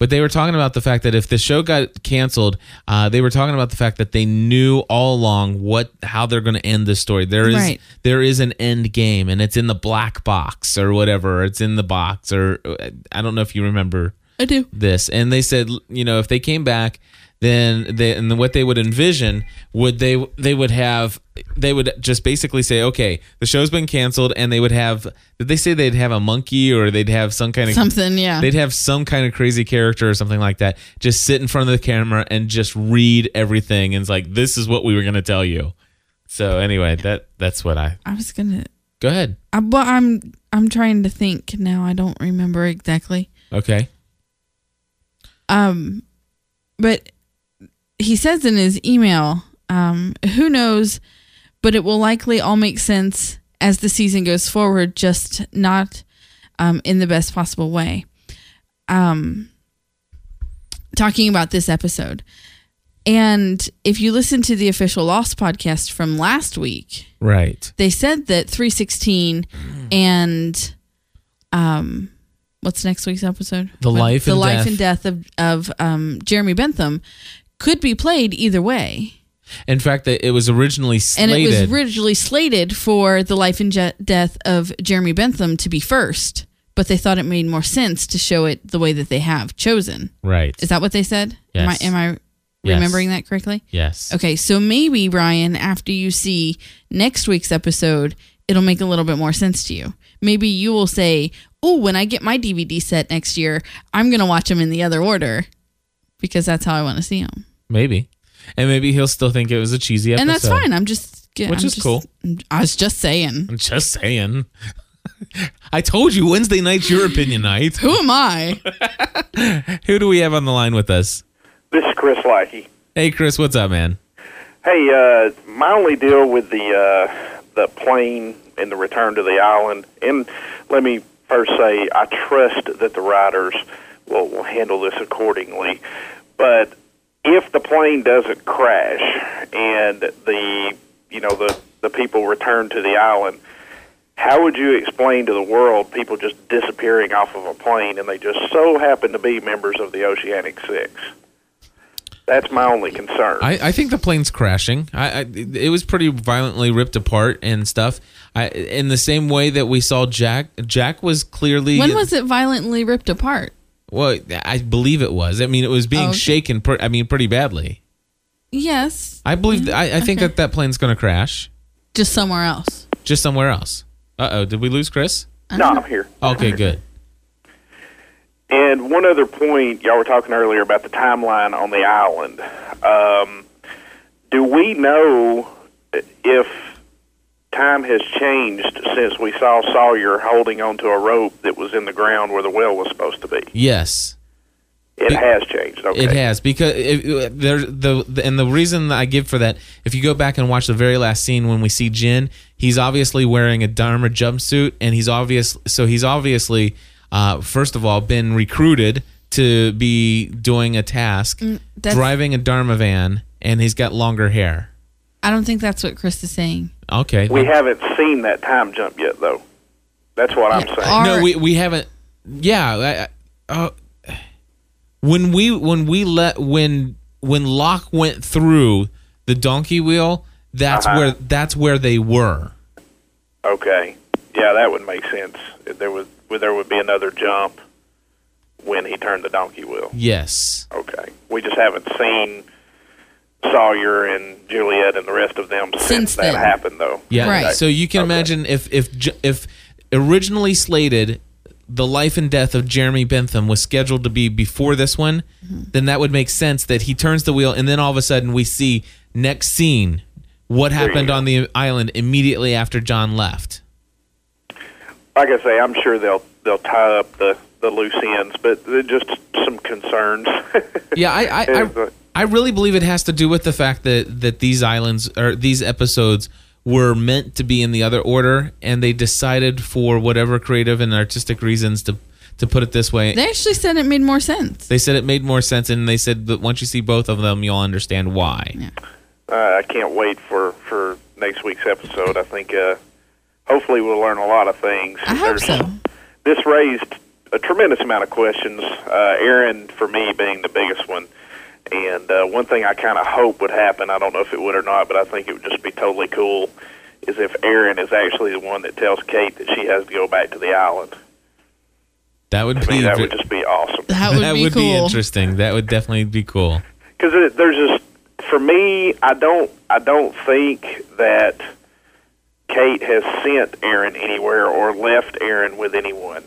But they were talking about the fact that if the show got canceled, uh, they were talking about the fact that they knew all along what how they're going to end this story. There is Right. there is an end game, and it's in the black box or whatever. It's in the box, or uh, I don't know if you remember I do. this and they said you know if they came back then they and then what they would envision would they they would have they would just basically say okay the show's been canceled and they would have did they say they'd have a monkey or they'd have some kind of Something, yeah. they'd have some kind of crazy character or something like that just sit in front of the camera and just read everything and it's like this is what we were going to tell you so anyway that that's what i I was gonna. go ahead I, well, I'm I'm trying to think now. I don't remember exactly. okay Um, but he says in his email, um, who knows, but it will likely all make sense as the season goes forward, just not um, in the best possible way. Um, talking about this episode. And if you listen to the official Lost podcast from last week, right they said that 316 and um what's next week's episode The Life the and life Death. and death of of um jeremy bentham could be played either way in fact that it was originally slated. and it was originally slated for the life and Je- death of jeremy bentham to be first but they thought it made more sense to show it the way that they have chosen right is that what they said Yes. am i am i Yes. remembering that correctly yes Okay, so maybe Ryan, after you see next week's episode, it'll make a little bit more sense to you. Maybe you will say, "Oh, when I get my DVD set next year, I'm gonna watch them in the other order because that's how I want to see them." Maybe. And maybe he'll still think it was a cheesy episode. And that's fine. I'm just, Which I'm is just- cool. I was just saying. I'm just saying. I told you Wednesday night's your opinion night. Who am I? Who do we have on the line with us? This is Chris Lackey. Hey, Chris, what's up, man? Hey, uh, my only deal with the uh, the plane and the return to the island, and let me first say I trust that the writers will, will handle this accordingly. But if the plane doesn't crash and the you know the the people return to the island, how would you explain to the world people just disappearing off of a plane and they just so happen to be members of the Oceanic Six? That's my only concern. I, I think the plane's crashing. I, I it was pretty violently ripped apart and stuff. I, in the same way that we saw Jack. Jack was clearly when was it violently ripped apart? well. I believe it was. I mean, it was being Oh, okay. shaken. Per, I mean, pretty badly. Yes, I believe. I, I think Okay. that that plane's going to crash just somewhere else. just somewhere else. Uh oh. Did we lose Chris? no, I'm here. Okay, good. And one other point, y'all were talking earlier about the timeline on the island. Um, do we know if time has changed since we saw Sawyer holding onto a rope that was in the ground where the well was supposed to be? Yes. It has changed. Okay. It has because it, there the, the and the reason I give for that, if you go back and watch the very last scene when we see Jin, he's obviously wearing a Dharma jumpsuit, and he's obvious. So he's obviously, uh, first of all, been recruited to be doing a task, Mm, driving a Dharma van, and he's got longer hair. I don't think that's what Chris is saying. Okay. We haven't seen that time jump yet, though. That's what I'm saying. no, we we haven't. Yeah. I, I, uh, when we when we let when when Locke went through the donkey wheel, that's Uh-huh. where that's where they were. Okay. Yeah, that would make sense. If There was there would be another jump when he turned the donkey wheel. Yes. Okay. We just haven't seen Sawyer and Juliet and the rest of them since, Since that then. happened, though. Yeah. Okay. So you can imagine if if if originally slated the life and death of Jeremy Bentham was scheduled to be before this one, mm-hmm. then that would make sense that he turns the wheel and then all of a sudden we see next scene what There happened on the island immediately after John left. Like I say, I'm sure they'll they'll tie up the the loose ends, but just some concerns. Yeah, I I, I I really believe it has to do with the fact that that these islands or these episodes were meant to be in the other order, and they decided for whatever creative and artistic reasons to to put it this way. They actually said it made more sense. They said it made more sense, and they said that once you see both of them, you'll understand why. uh, I can't wait for for next week's episode. I think uh, hopefully we'll learn a lot of things. I hope so. This raised a tremendous amount of questions. Uh, Aaron, for me, being the biggest one. And uh, one thing I kind of hope would happen, I don't know if it would or not, but I think it would just be totally cool, is if Aaron is actually the one that tells Kate that she has to go back to the island. That would To be me, that would just be awesome. That would be cool. interesting. That would definitely be cool. because there's just for me i don't i don't think that kate has sent aaron anywhere or left aaron with anyone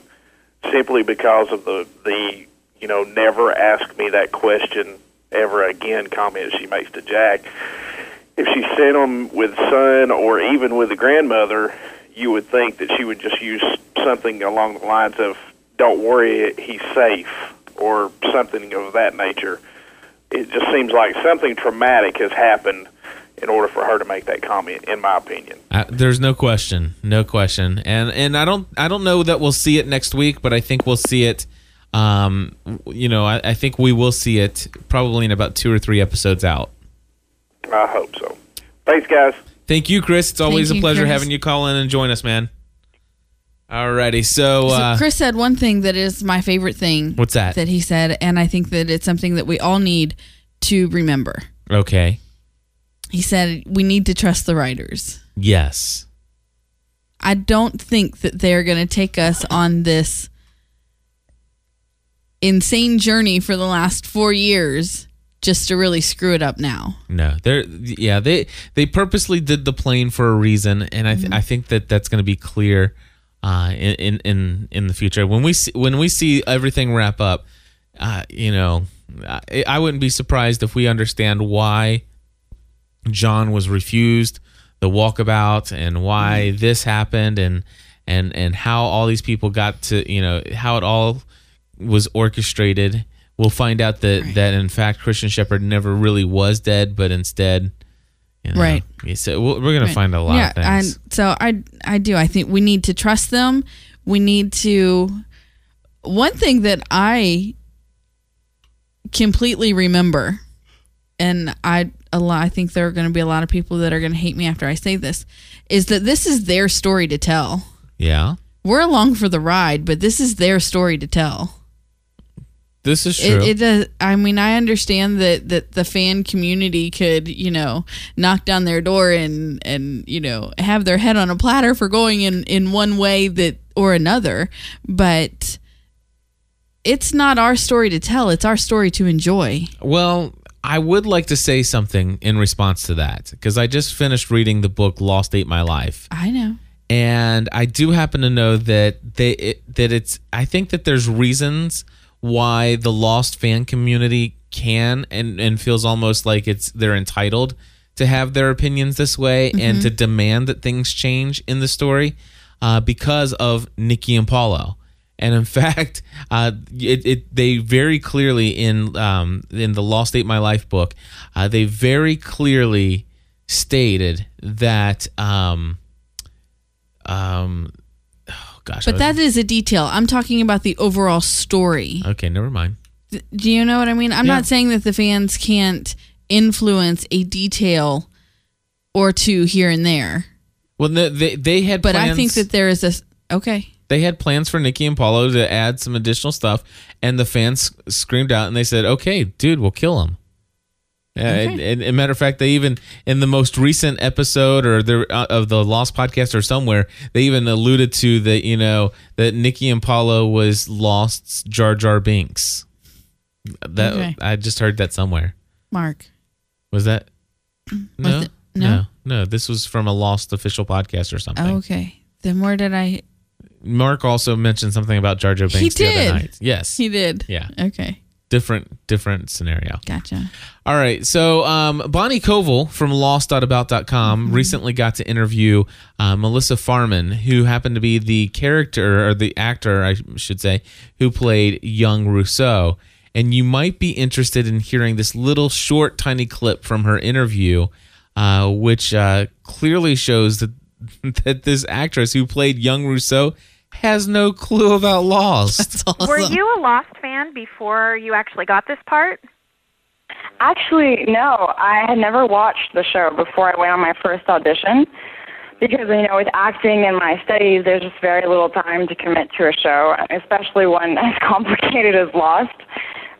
simply because of the the you know never ask me that question ever again comment she makes to jack. If she sent him with Sun or even with the grandmother you would think that she would just use something along the lines of don't worry he's safe or something of that nature. It just seems like something traumatic has happened in order for her to make that comment, in my opinion. Uh, there's no question, no question, and and I don't I don't know that we'll see it next week, but I think we'll see it. Um, you know, I, I think we will see it probably in about two or three episodes out. I hope so. Thanks, guys. Thank you, Chris. It's always Thank a pleasure Chris. having you call in and join us, man. Alrighty, so, So uh, Chris said one thing that is my favorite thing. What's that? That he said, and I think that it's something that we all need to remember. okay, He said we need to trust the writers. yes, I don't think that they're going to take us on this insane journey for the last four years just to really screw it up now. no, they're yeah they they purposely did the plane for a reason, and I th- Mm-hmm. I think that that's going to be clear uh, in, in in the future when we see when we see everything wrap up. Uh, you know, I, I wouldn't be surprised if we understand why John was refused the walkabout and why Mm-hmm. this happened and and and how all these people got to you know how it all was orchestrated. We'll find out that that in fact Christian Shepherd never really was dead, but instead, you know, Right. So we're we're gonna Right. find a lot yeah, of things. And so I I do. I think we need to trust them. We need to one thing that I completely remember and I a lot I think there are going to be a lot of people that are going to hate me after I say this is that this is their story to tell. yeah, We're along for the ride, but this is their story to tell. this is true. It, it does. I mean, I understand that that the fan community could, you know, knock down their door and and you know have their head on a platter for going in in one way that or another, but it's not our story to tell. It's our story to enjoy. Well, I would like to say something in response to that because I just finished reading the book Lost Ate My Life. I know. and I do happen to know that they it, that it's I think that there's reasons why the Lost fan community can and and feels almost like it's they're entitled to have their opinions this way and Mhm. to demand that things change in the story uh, because of Nikki and Paulo. And in fact, uh, it, it they very clearly in um, in the Lost Ate My Life book, uh, they very clearly stated that um, um, oh gosh, But was- that is a detail. I'm talking about the overall story. okay. Never mind. Do you know what I mean? I'm Yeah. not saying that the fans can't influence a detail or two here and there, Well, they they had, but I think that there is a okay. They had plans for Nikki and Paulo to add some additional stuff, and the fans screamed out and they said, "Okay, dude, we'll kill him." Uh, and, and, and matter of fact, they even in the most recent episode or the uh, of the Lost podcast or somewhere, they even alluded to that you know that Nikki and Paulo was Lost's Jar Jar Binks. That Okay. I just heard that somewhere. Mark. Was that? No, it- no? no, no. This was from a Lost official podcast or something. Oh, okay. Then where did I? Mark also mentioned something about Jar Jar He Binks the did. other night. Yes, He did. Yeah. Okay. different different scenario. Gotcha. All right. So um, Bonnie Koval from Lost.about.com Mm-hmm. recently got to interview uh, Melissa Farman, who happened to be the character or the actor, I should say, who played young Rousseau. And you might be interested in hearing this little short, tiny clip from her interview, uh, which uh, clearly shows that that this actress who played young Rousseau has no clue about Lost. Were you a Lost fan before you actually got this part? Actually, no. I had never watched the show before I went on my first audition because, you know, with acting and my studies, there's just very little time to commit to a show, especially one as complicated as Lost.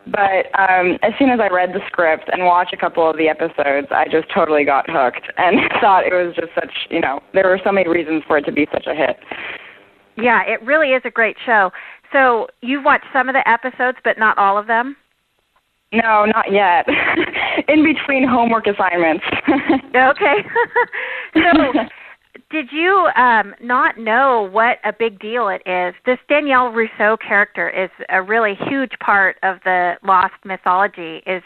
But um, as soon as I read the script and watched a couple of the episodes, I just totally got hooked and thought it was just such, you know, there were so many reasons for it to be such a hit. Yeah, it really is a great show. So you've watched some of the episodes, but not all of them? No, not yet. In between homework assignments. okay. so did you um, not know what a big deal it is? This Danielle Rousseau character is a really huge part of the Lost mythology. Is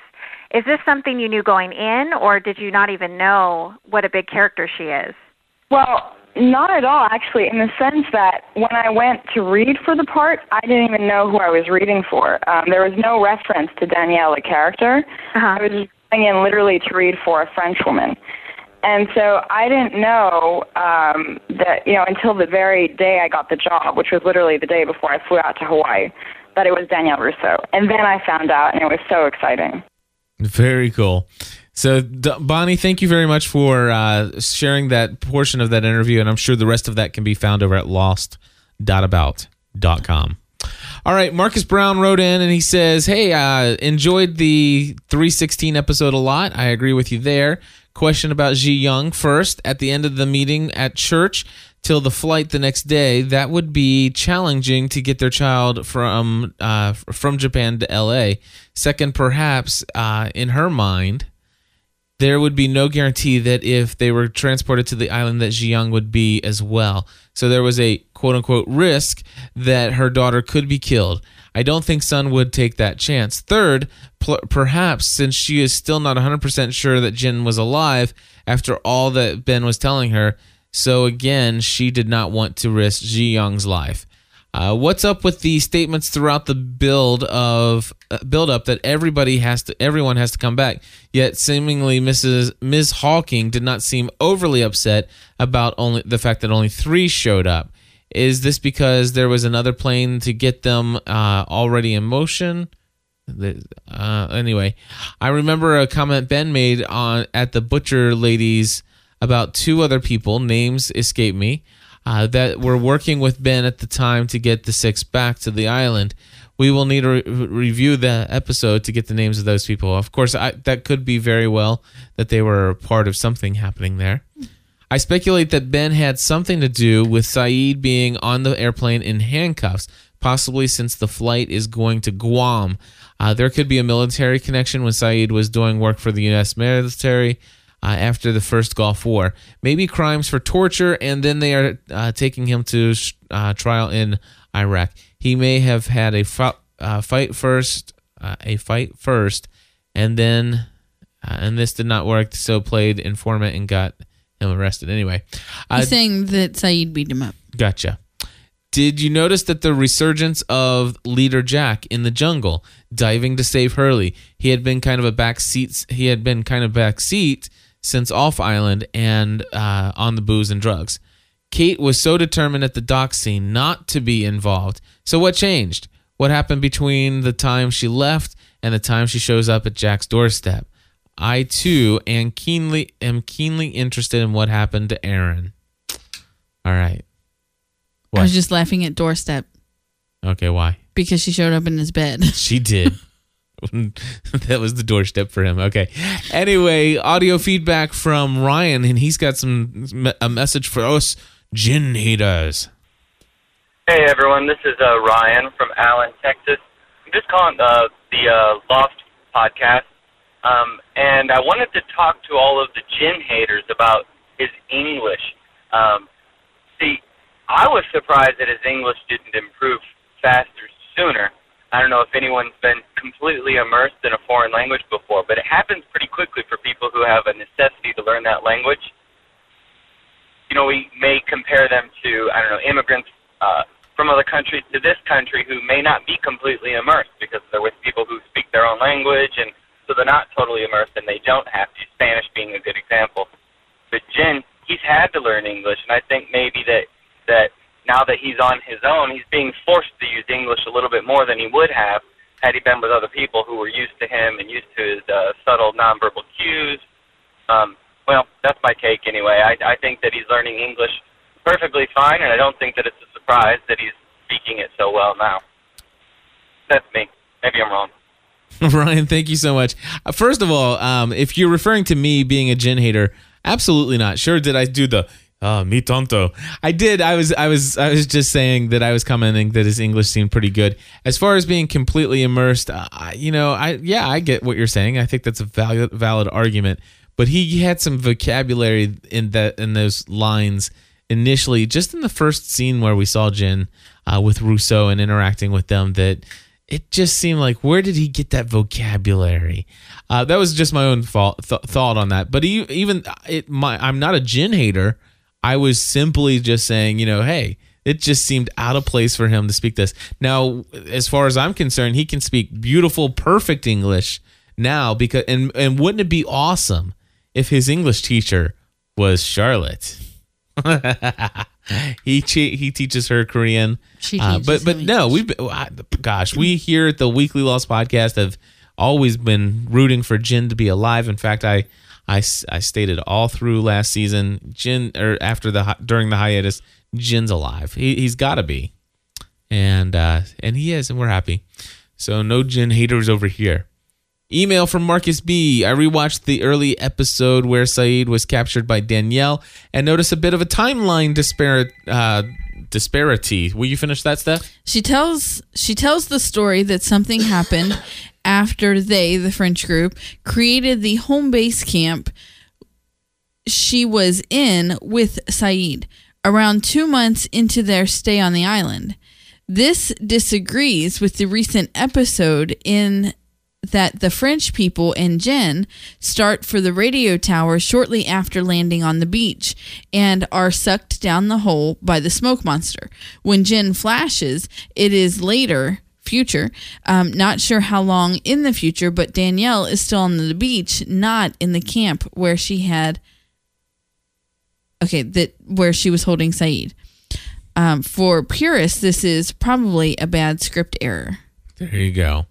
is this something you knew going in, or did you not even know what a big character she is? Well, not at all, actually, in the sense that when I went to read for the part, I didn't even know who I was reading for. Um, there was no reference to Danielle, the character. I was just going in literally to read for a French woman. And so I didn't know um, that, you know, until the very day I got the job, which was literally the day before I flew out to Hawaii, that it was Danielle Rousseau. And then I found out, and it was so exciting. Very cool. So, Bonnie, thank you very much for uh, sharing that portion of that interview, and I'm sure the rest of that can be found over at lost.about.com. All right, Marcus Brown wrote in and he says, "Hey, uh, enjoyed the 316 episode a lot. I agree with you there. Question about Ji Young first. At the end of the meeting at church till the flight the next day, that would be challenging to get their child from uh, from Japan to L.A. Second, perhaps uh, in her mind." There would be no guarantee that if they were transported to the island that Ji Young would be as well. So there was a quote unquote risk that her daughter could be killed. I don't think Sun would take that chance. Third, pl- perhaps since she is still not 100% sure that Jin was alive after all that Ben was telling her, so again, she did not want to risk Ji Young's life. Uh, what's up with the statements throughout the build of uh, build up that everybody has to everyone has to come back? Yet seemingly mrs ms hawking did not seem overly upset about only the fact that only three showed up. Is this because there was another plane to get them uh, already in motion? Uh, anyway i remember a comment ben made on at the butcher ladies about two other people names escape me uh, that were working with Ben at the time to get the six back to the island. We will need to re- review the episode to get the names of those people. Of course, I, that could be very well that they were part of something happening there. I speculate that Ben had something to do with Sayid being on the airplane in handcuffs, possibly since the flight is going to Guam. Uh, there could be a military connection when Sayid was doing work for the U.S. military uh, after the first Gulf War. Maybe crimes for torture, and then they are uh, taking him to uh, trial in Iraq. He may have had a uh, fight first, uh, a fight first, and then, uh, and this did not work. So played informant and got him arrested. Anyway, uh, He's saying that Sayid beat him up. Gotcha. Did you notice that the resurgence of leader Jack in the jungle, diving to save Hurley? He had been kind of a back seat. He had been kind of back seat since off island and uh, on the booze and drugs. Kate was so determined at the dock scene not to be involved. So what changed? What happened between the time she left and the time she shows up at Jack's doorstep? I too am keenly am keenly interested in what happened to Aaron. All right. I was just laughing at doorstep Okay, why? because she showed up in his bed. She did. that was the doorstep for him. Okay. Anyway, audio feedback from Ryan, and he's got some a message for us Jin haters. Hey everyone, this is uh, Ryan from Allen, Texas. I'm just calling uh, the uh, Lost podcast, um, and I wanted to talk to all of the Jin haters about his English. Um, see, I was surprised that his English didn't improve faster sooner. I don't know if anyone's been completely immersed in a foreign language before, but it happens pretty quickly for people who have a necessity to learn that language. You know, we may compare them to, I don't know, immigrants uh, from other countries to this country who may not be completely immersed because they're with people who speak their own language and so they're not totally immersed and they don't have to. Spanish being a good example. But Jin, he's had to learn English, and I think maybe that that now that he's on his own, he's being forced to use English a little bit more than he would have had he been with other people who were used to him and used to his uh, subtle nonverbal cues. Um, well, that's my take anyway. I, I think that he's learning English perfectly fine, and I don't think that it's a surprise that he's speaking it so well now. That's me. Maybe I'm wrong. Ryan, thank you so much. Uh, First of all, um, if you're referring to me being a Jin hater, absolutely not. Sure, did I do the uh, me tonto? I did. I was, I was, I was just saying that I was commenting that his English seemed pretty good. As far as being completely immersed, uh, you know, I yeah, I get what you're saying. I think that's a valid, valid argument. But he had some vocabulary in that in those lines initially, just in the first scene where we saw Jin uh, with Rousseau and interacting with them that it just seemed like where did he get that vocabulary uh, that was just my own th- thought on that but he, even it my i'm not a Jin hater i was simply just saying you know hey it just seemed out of place for him to speak this now as far as i'm concerned he can speak beautiful perfect english now because and and wouldn't it be awesome if his english teacher was charlotte he he teaches her Korean. She Uh, teaches but but no, we've gosh, we here at the Weekly Lost podcast have always been rooting for Jin to be alive. In fact, I I, I stated all through last season, Jin or after the during the hiatus, Jin's alive. He he's got to be, and uh, and he is, and we're happy. So no Jin haters over here. Email from Marcus B. I rewatched the early episode where Sayid was captured by Danielle and noticed a bit of a timeline dispar- uh, disparity. Will you finish that, Steph? She tells she tells the story that something happened after they, the French group, created the home base camp she was in with Sayid around two months into their stay on the island. This disagrees with the recent episode in that the French people and Jin start for the radio tower shortly after landing on the beach and are sucked down the hole by the smoke monster. When Jin flashes, it is later, future, um, not sure how long in the future, but Danielle is still on the beach, not in the camp where she had. Okay, that where she was holding Sayid. Um, for purists, this is probably a bad script error. There you go.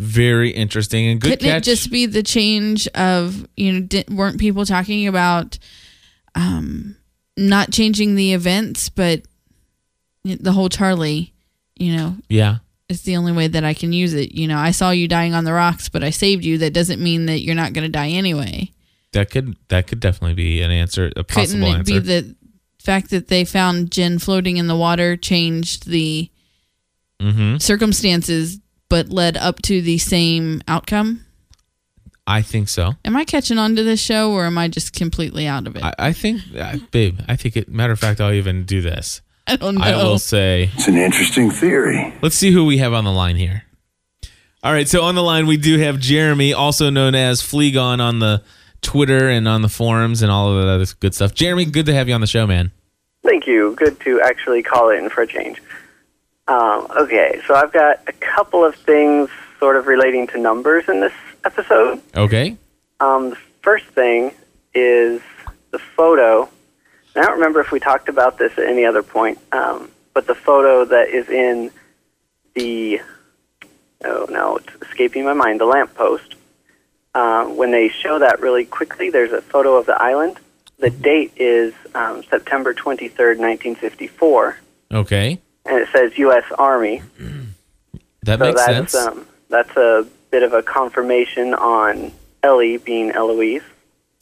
Very interesting and good Couldn't catch. it just be the change of you know di- weren't people talking about um not changing the events but the whole Charlie you know yeah. It's the only way that I can use it you know I saw you dying on the rocks but I saved you that doesn't mean that you're not going to die anyway That could that could definitely be an answer, a couldn't possible it answer. be the fact that they found Jin floating in the water changed the mm-hmm. circumstances but led up to the same outcome I think so. am I catching on to this show or am I just completely out of it I, I think, uh, babe. I think it. Matter of fact, I'll even do this. I don't know I will say It's an interesting theory. Let's see who we have on the line here. All right, so on the line we do have Jeremy, also known as Fleegon on the Twitter and on the forums and all of that other good stuff. Jeremy, good to have you on the show, man. Thank you. Good to actually call in for a change. Um, okay, so I've got a couple of things sort of relating to numbers in this episode. Okay. Um, the first thing is the photo. I don't remember if we talked about this at any other point, um, but the photo that is in the oh no, it's escaping my mind. The lamppost. Uh, when they show that really quickly, there's a photo of the island. The date is um, September 23rd, 1954, Okay. and it says U.S. Army. That so makes that's, sense. Um, that's a bit of a confirmation on Ellie being Eloise.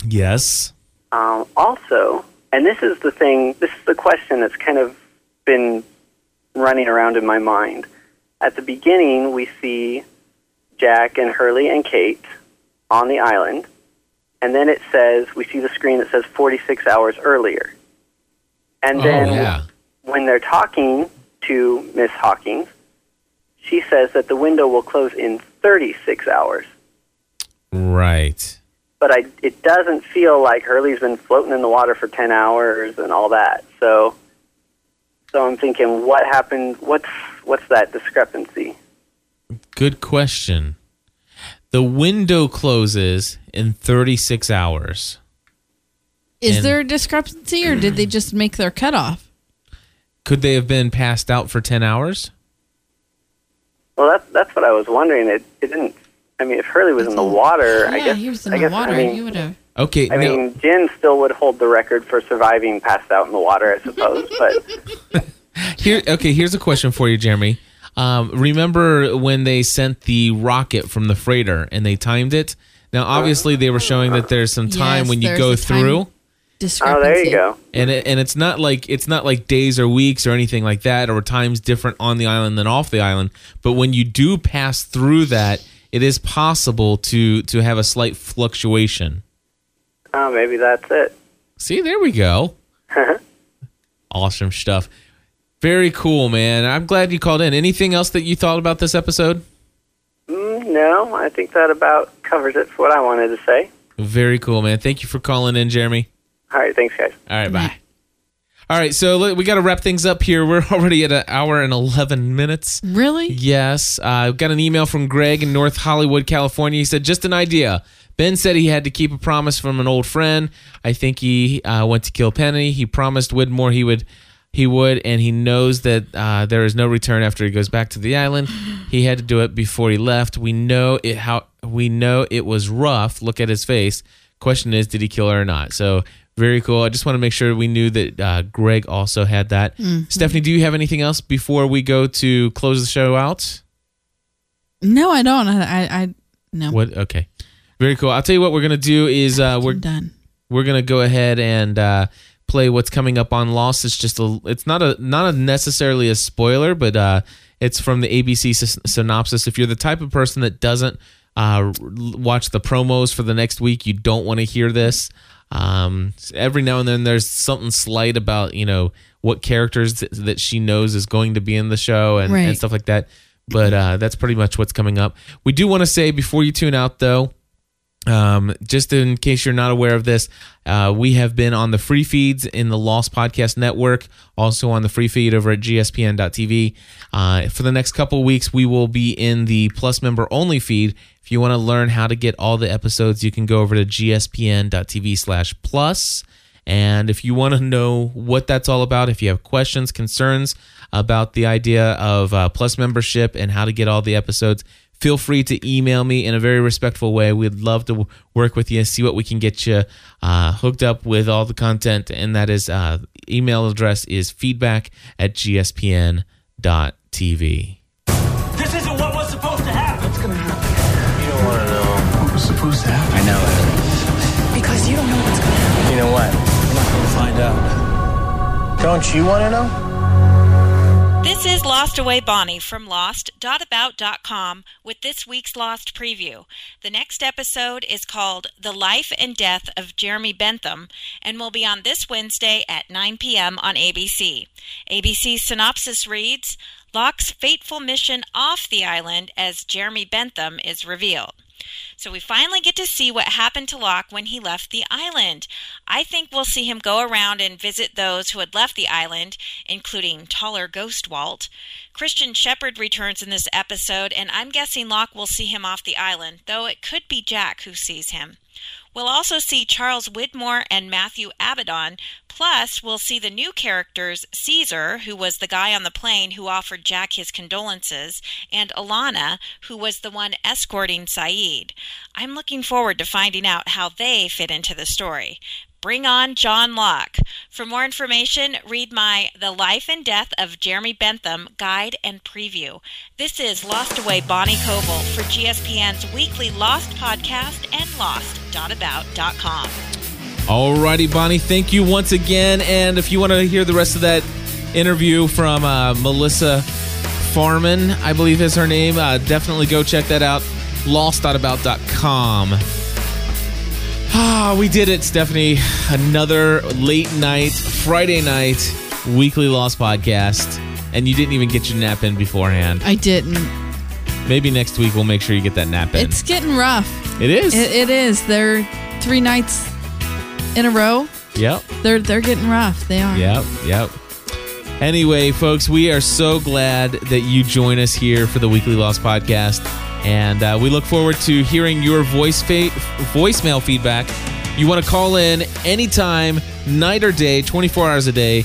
yes. Um, also, and this is the thing, this is the question that's kind of been running around in my mind. At the beginning, we see Jack and Hurley and Kate on the island, and then it says, we see the screen that says 46 hours earlier. And Oh, then yeah. when they're talking to Miss Hawkins, she says that the window will close in 36 hours. Right. But I, it doesn't feel like Hurley's been floating in the water for 10 hours and all that. So, so I'm thinking, what happened? What's what's that discrepancy? Good question. The window closes in 36 hours. Is And- there a discrepancy, or did they just make their cutoff? Could they have been passed out for 10 hours? Well, that's that's what I was wondering. It, it didn't. I mean, if Hurley was in the water, I Yeah, guess he was in I the guess, water. I mean, you would have. Okay. I now- mean, Jin still would hold the record for surviving passed out in the water, I suppose. But Here, okay. Here's a question for you, Jeremy. Um, remember when they sent the rocket from the freighter and they timed it? Now, obviously, they were showing that there's some time Yes, when you there's go a time through, Discrepancy. oh, there you go. and it, and it's not like it's not like days or weeks or anything like that, or times different on the island than off the island. But when you do pass through that, it is possible to to have a slight fluctuation. Oh, maybe that's it. See, there we go. awesome stuff. Very cool, man. I'm glad you called in. Anything else that you thought about this episode? Mm, no, I think that about covers it for what I wanted to say. Very cool, man. Thank you for calling in, Jeremy. All right, thanks, guys. All right, bye. All right, so we got to wrap things up here. We're already at an hour and 11 minutes. Really? Yes. Uh, I've got an email from Greg in North Hollywood, California. He said, just an idea. Ben said he had to keep a promise from an old friend. I think he uh, went to kill Penny. He promised Widmore he would, he would, and he knows that uh, there is no return after he goes back to the island. He had to do it before he left. We know it. How we know it was rough. Look at his face. Question is, did he kill her or not? So very cool. I just want to make sure we knew that uh, Greg also had that. Mhm. Stephanie, do you have anything else before we go to close the show out? No, I don't. I, I, I no. What? Okay, very cool. I'll tell you what we're gonna do is uh, we're done. We're gonna go ahead and uh, play what's coming up on Lost. It's just a. It's not a not a necessarily a spoiler, but uh, it's from the ABC synopsis. If you're the type of person that doesn't uh, watch the promos for the next week, you don't want to hear this. Um, every now and then, there's something slight about you know what characters th- that she knows is going to be in the show and, and stuff like that. But uh, that's pretty much what's coming up. We do want to say before you tune out, though, um, just in case you're not aware of this, uh, we have been on the free feeds in the Lost Podcast Network, also on the free feed over at gspn.tv. Uh, for the next couple of weeks, we will be in the Plus member only feed. If you want to learn how to get all the episodes, you can go over to gspn.tv slash plus. And if you want to know what that's all about, if you have questions, concerns about the idea of uh, Plus membership and how to get all the episodes, feel free to email me in a very respectful way. We'd love to work with you, see what we can get you uh, hooked up with all the content. And that is uh, email address is feedback at gspn.tv. know what was supposed to happen. I know it. Because you don't know what's gonna happen. You know what? We're not gonna find out. Don't you want to know? This is Lost Away Bonnie from Lost.about.com with this week's Lost preview. The next episode is called The Life and Death of Jeremy Bentham and will be on this Wednesday at 9 p.m. on ABC. ABC's synopsis reads Locke's fateful mission off the island as Jeremy Bentham is revealed. So we finally get to see what happened to Locke when he left the island. I think we'll see him go around and visit those who had left the island, including taller Ghost Walt. Christian Shepard returns in this episode, and I'm guessing Locke will see him off the island, though it could be Jack who sees him. We'll also see Charles Widmore and Matthew Abaddon. Plus, we'll see the new characters Caesar, who was the guy on the plane who offered Jack his condolences, and Ilana, who was the one escorting Sayid. I'm looking forward to finding out how they fit into the story. Bring on John Locke. For more information, read my The Life and Death of Jeremy Bentham guide and preview. This is Lost Away Bonnie Koval for GSPN's weekly Lost podcast and lost.about.com. Alrighty, Bonnie, thank you once again. And if you want to hear the rest of that interview from uh, Melissa Farman, I believe is her name, uh, definitely go check that out. Lost.about.com. Ah, we did it, Stephanie. Another late night, Friday night, weekly Lost podcast. And you didn't even get your nap in beforehand. I didn't. Maybe next week we'll make sure you get that nap in. It's getting rough. It is. It, it is. They're three nights in a row. Yep. They're they're getting rough. They are. Yep, yep. Anyway, folks, we are so glad that you join us here for the Weekly Lost podcast. And uh, we look forward to hearing your voice fa- voicemail feedback. You want to call in anytime, night or day, 24 hours a day.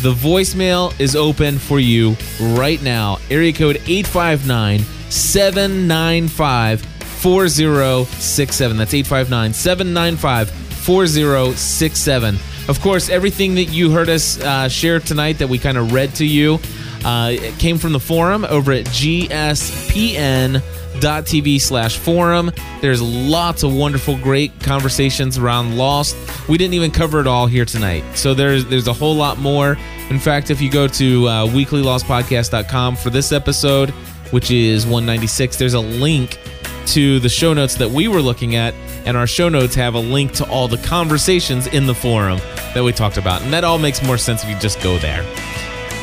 The voicemail is open for you right now. Area code 859 795 4067. That's 859 795 4067. Of course, everything that you heard us uh, share tonight that we kind of read to you uh, came from the forum over at gspn.tv slash forum. There's lots of wonderful, great conversations around Lost. We didn't even cover it all here tonight. So there's there's a whole lot more. In fact, if you go to uh, weeklylostpodcast.com for this episode, which is 196, there's a link to the show notes that we were looking at, and our show notes have a link to all the conversations in the forum that we talked about. And that all makes more sense if you just go there.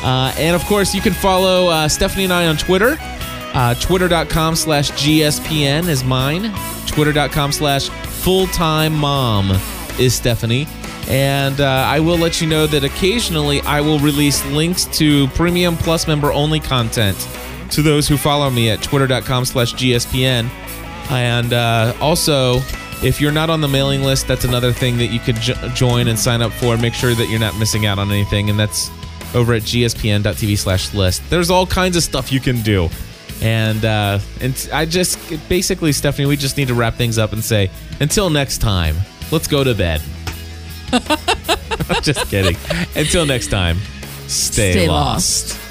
Uh, and of course, you can follow uh, Stephanie and I on Twitter. Uh, Twitter.com slash GSPN is mine. Twitter.com slash fulltime mom is Stephanie. And uh, I will let you know that occasionally I will release links to premium plus member only content to those who follow me at twitter.com slash GSPN. And uh, also, if you're not on the mailing list, that's another thing that you could jo- join and sign up for. Make sure that you're not missing out on anything. And that's over at gspn.tv slash list. There's all kinds of stuff you can do. And uh, and I just basically, Stephanie, we just need to wrap things up and say, until next time, let's go to bed. just kidding. Until next time, stay, Stay lost. lost.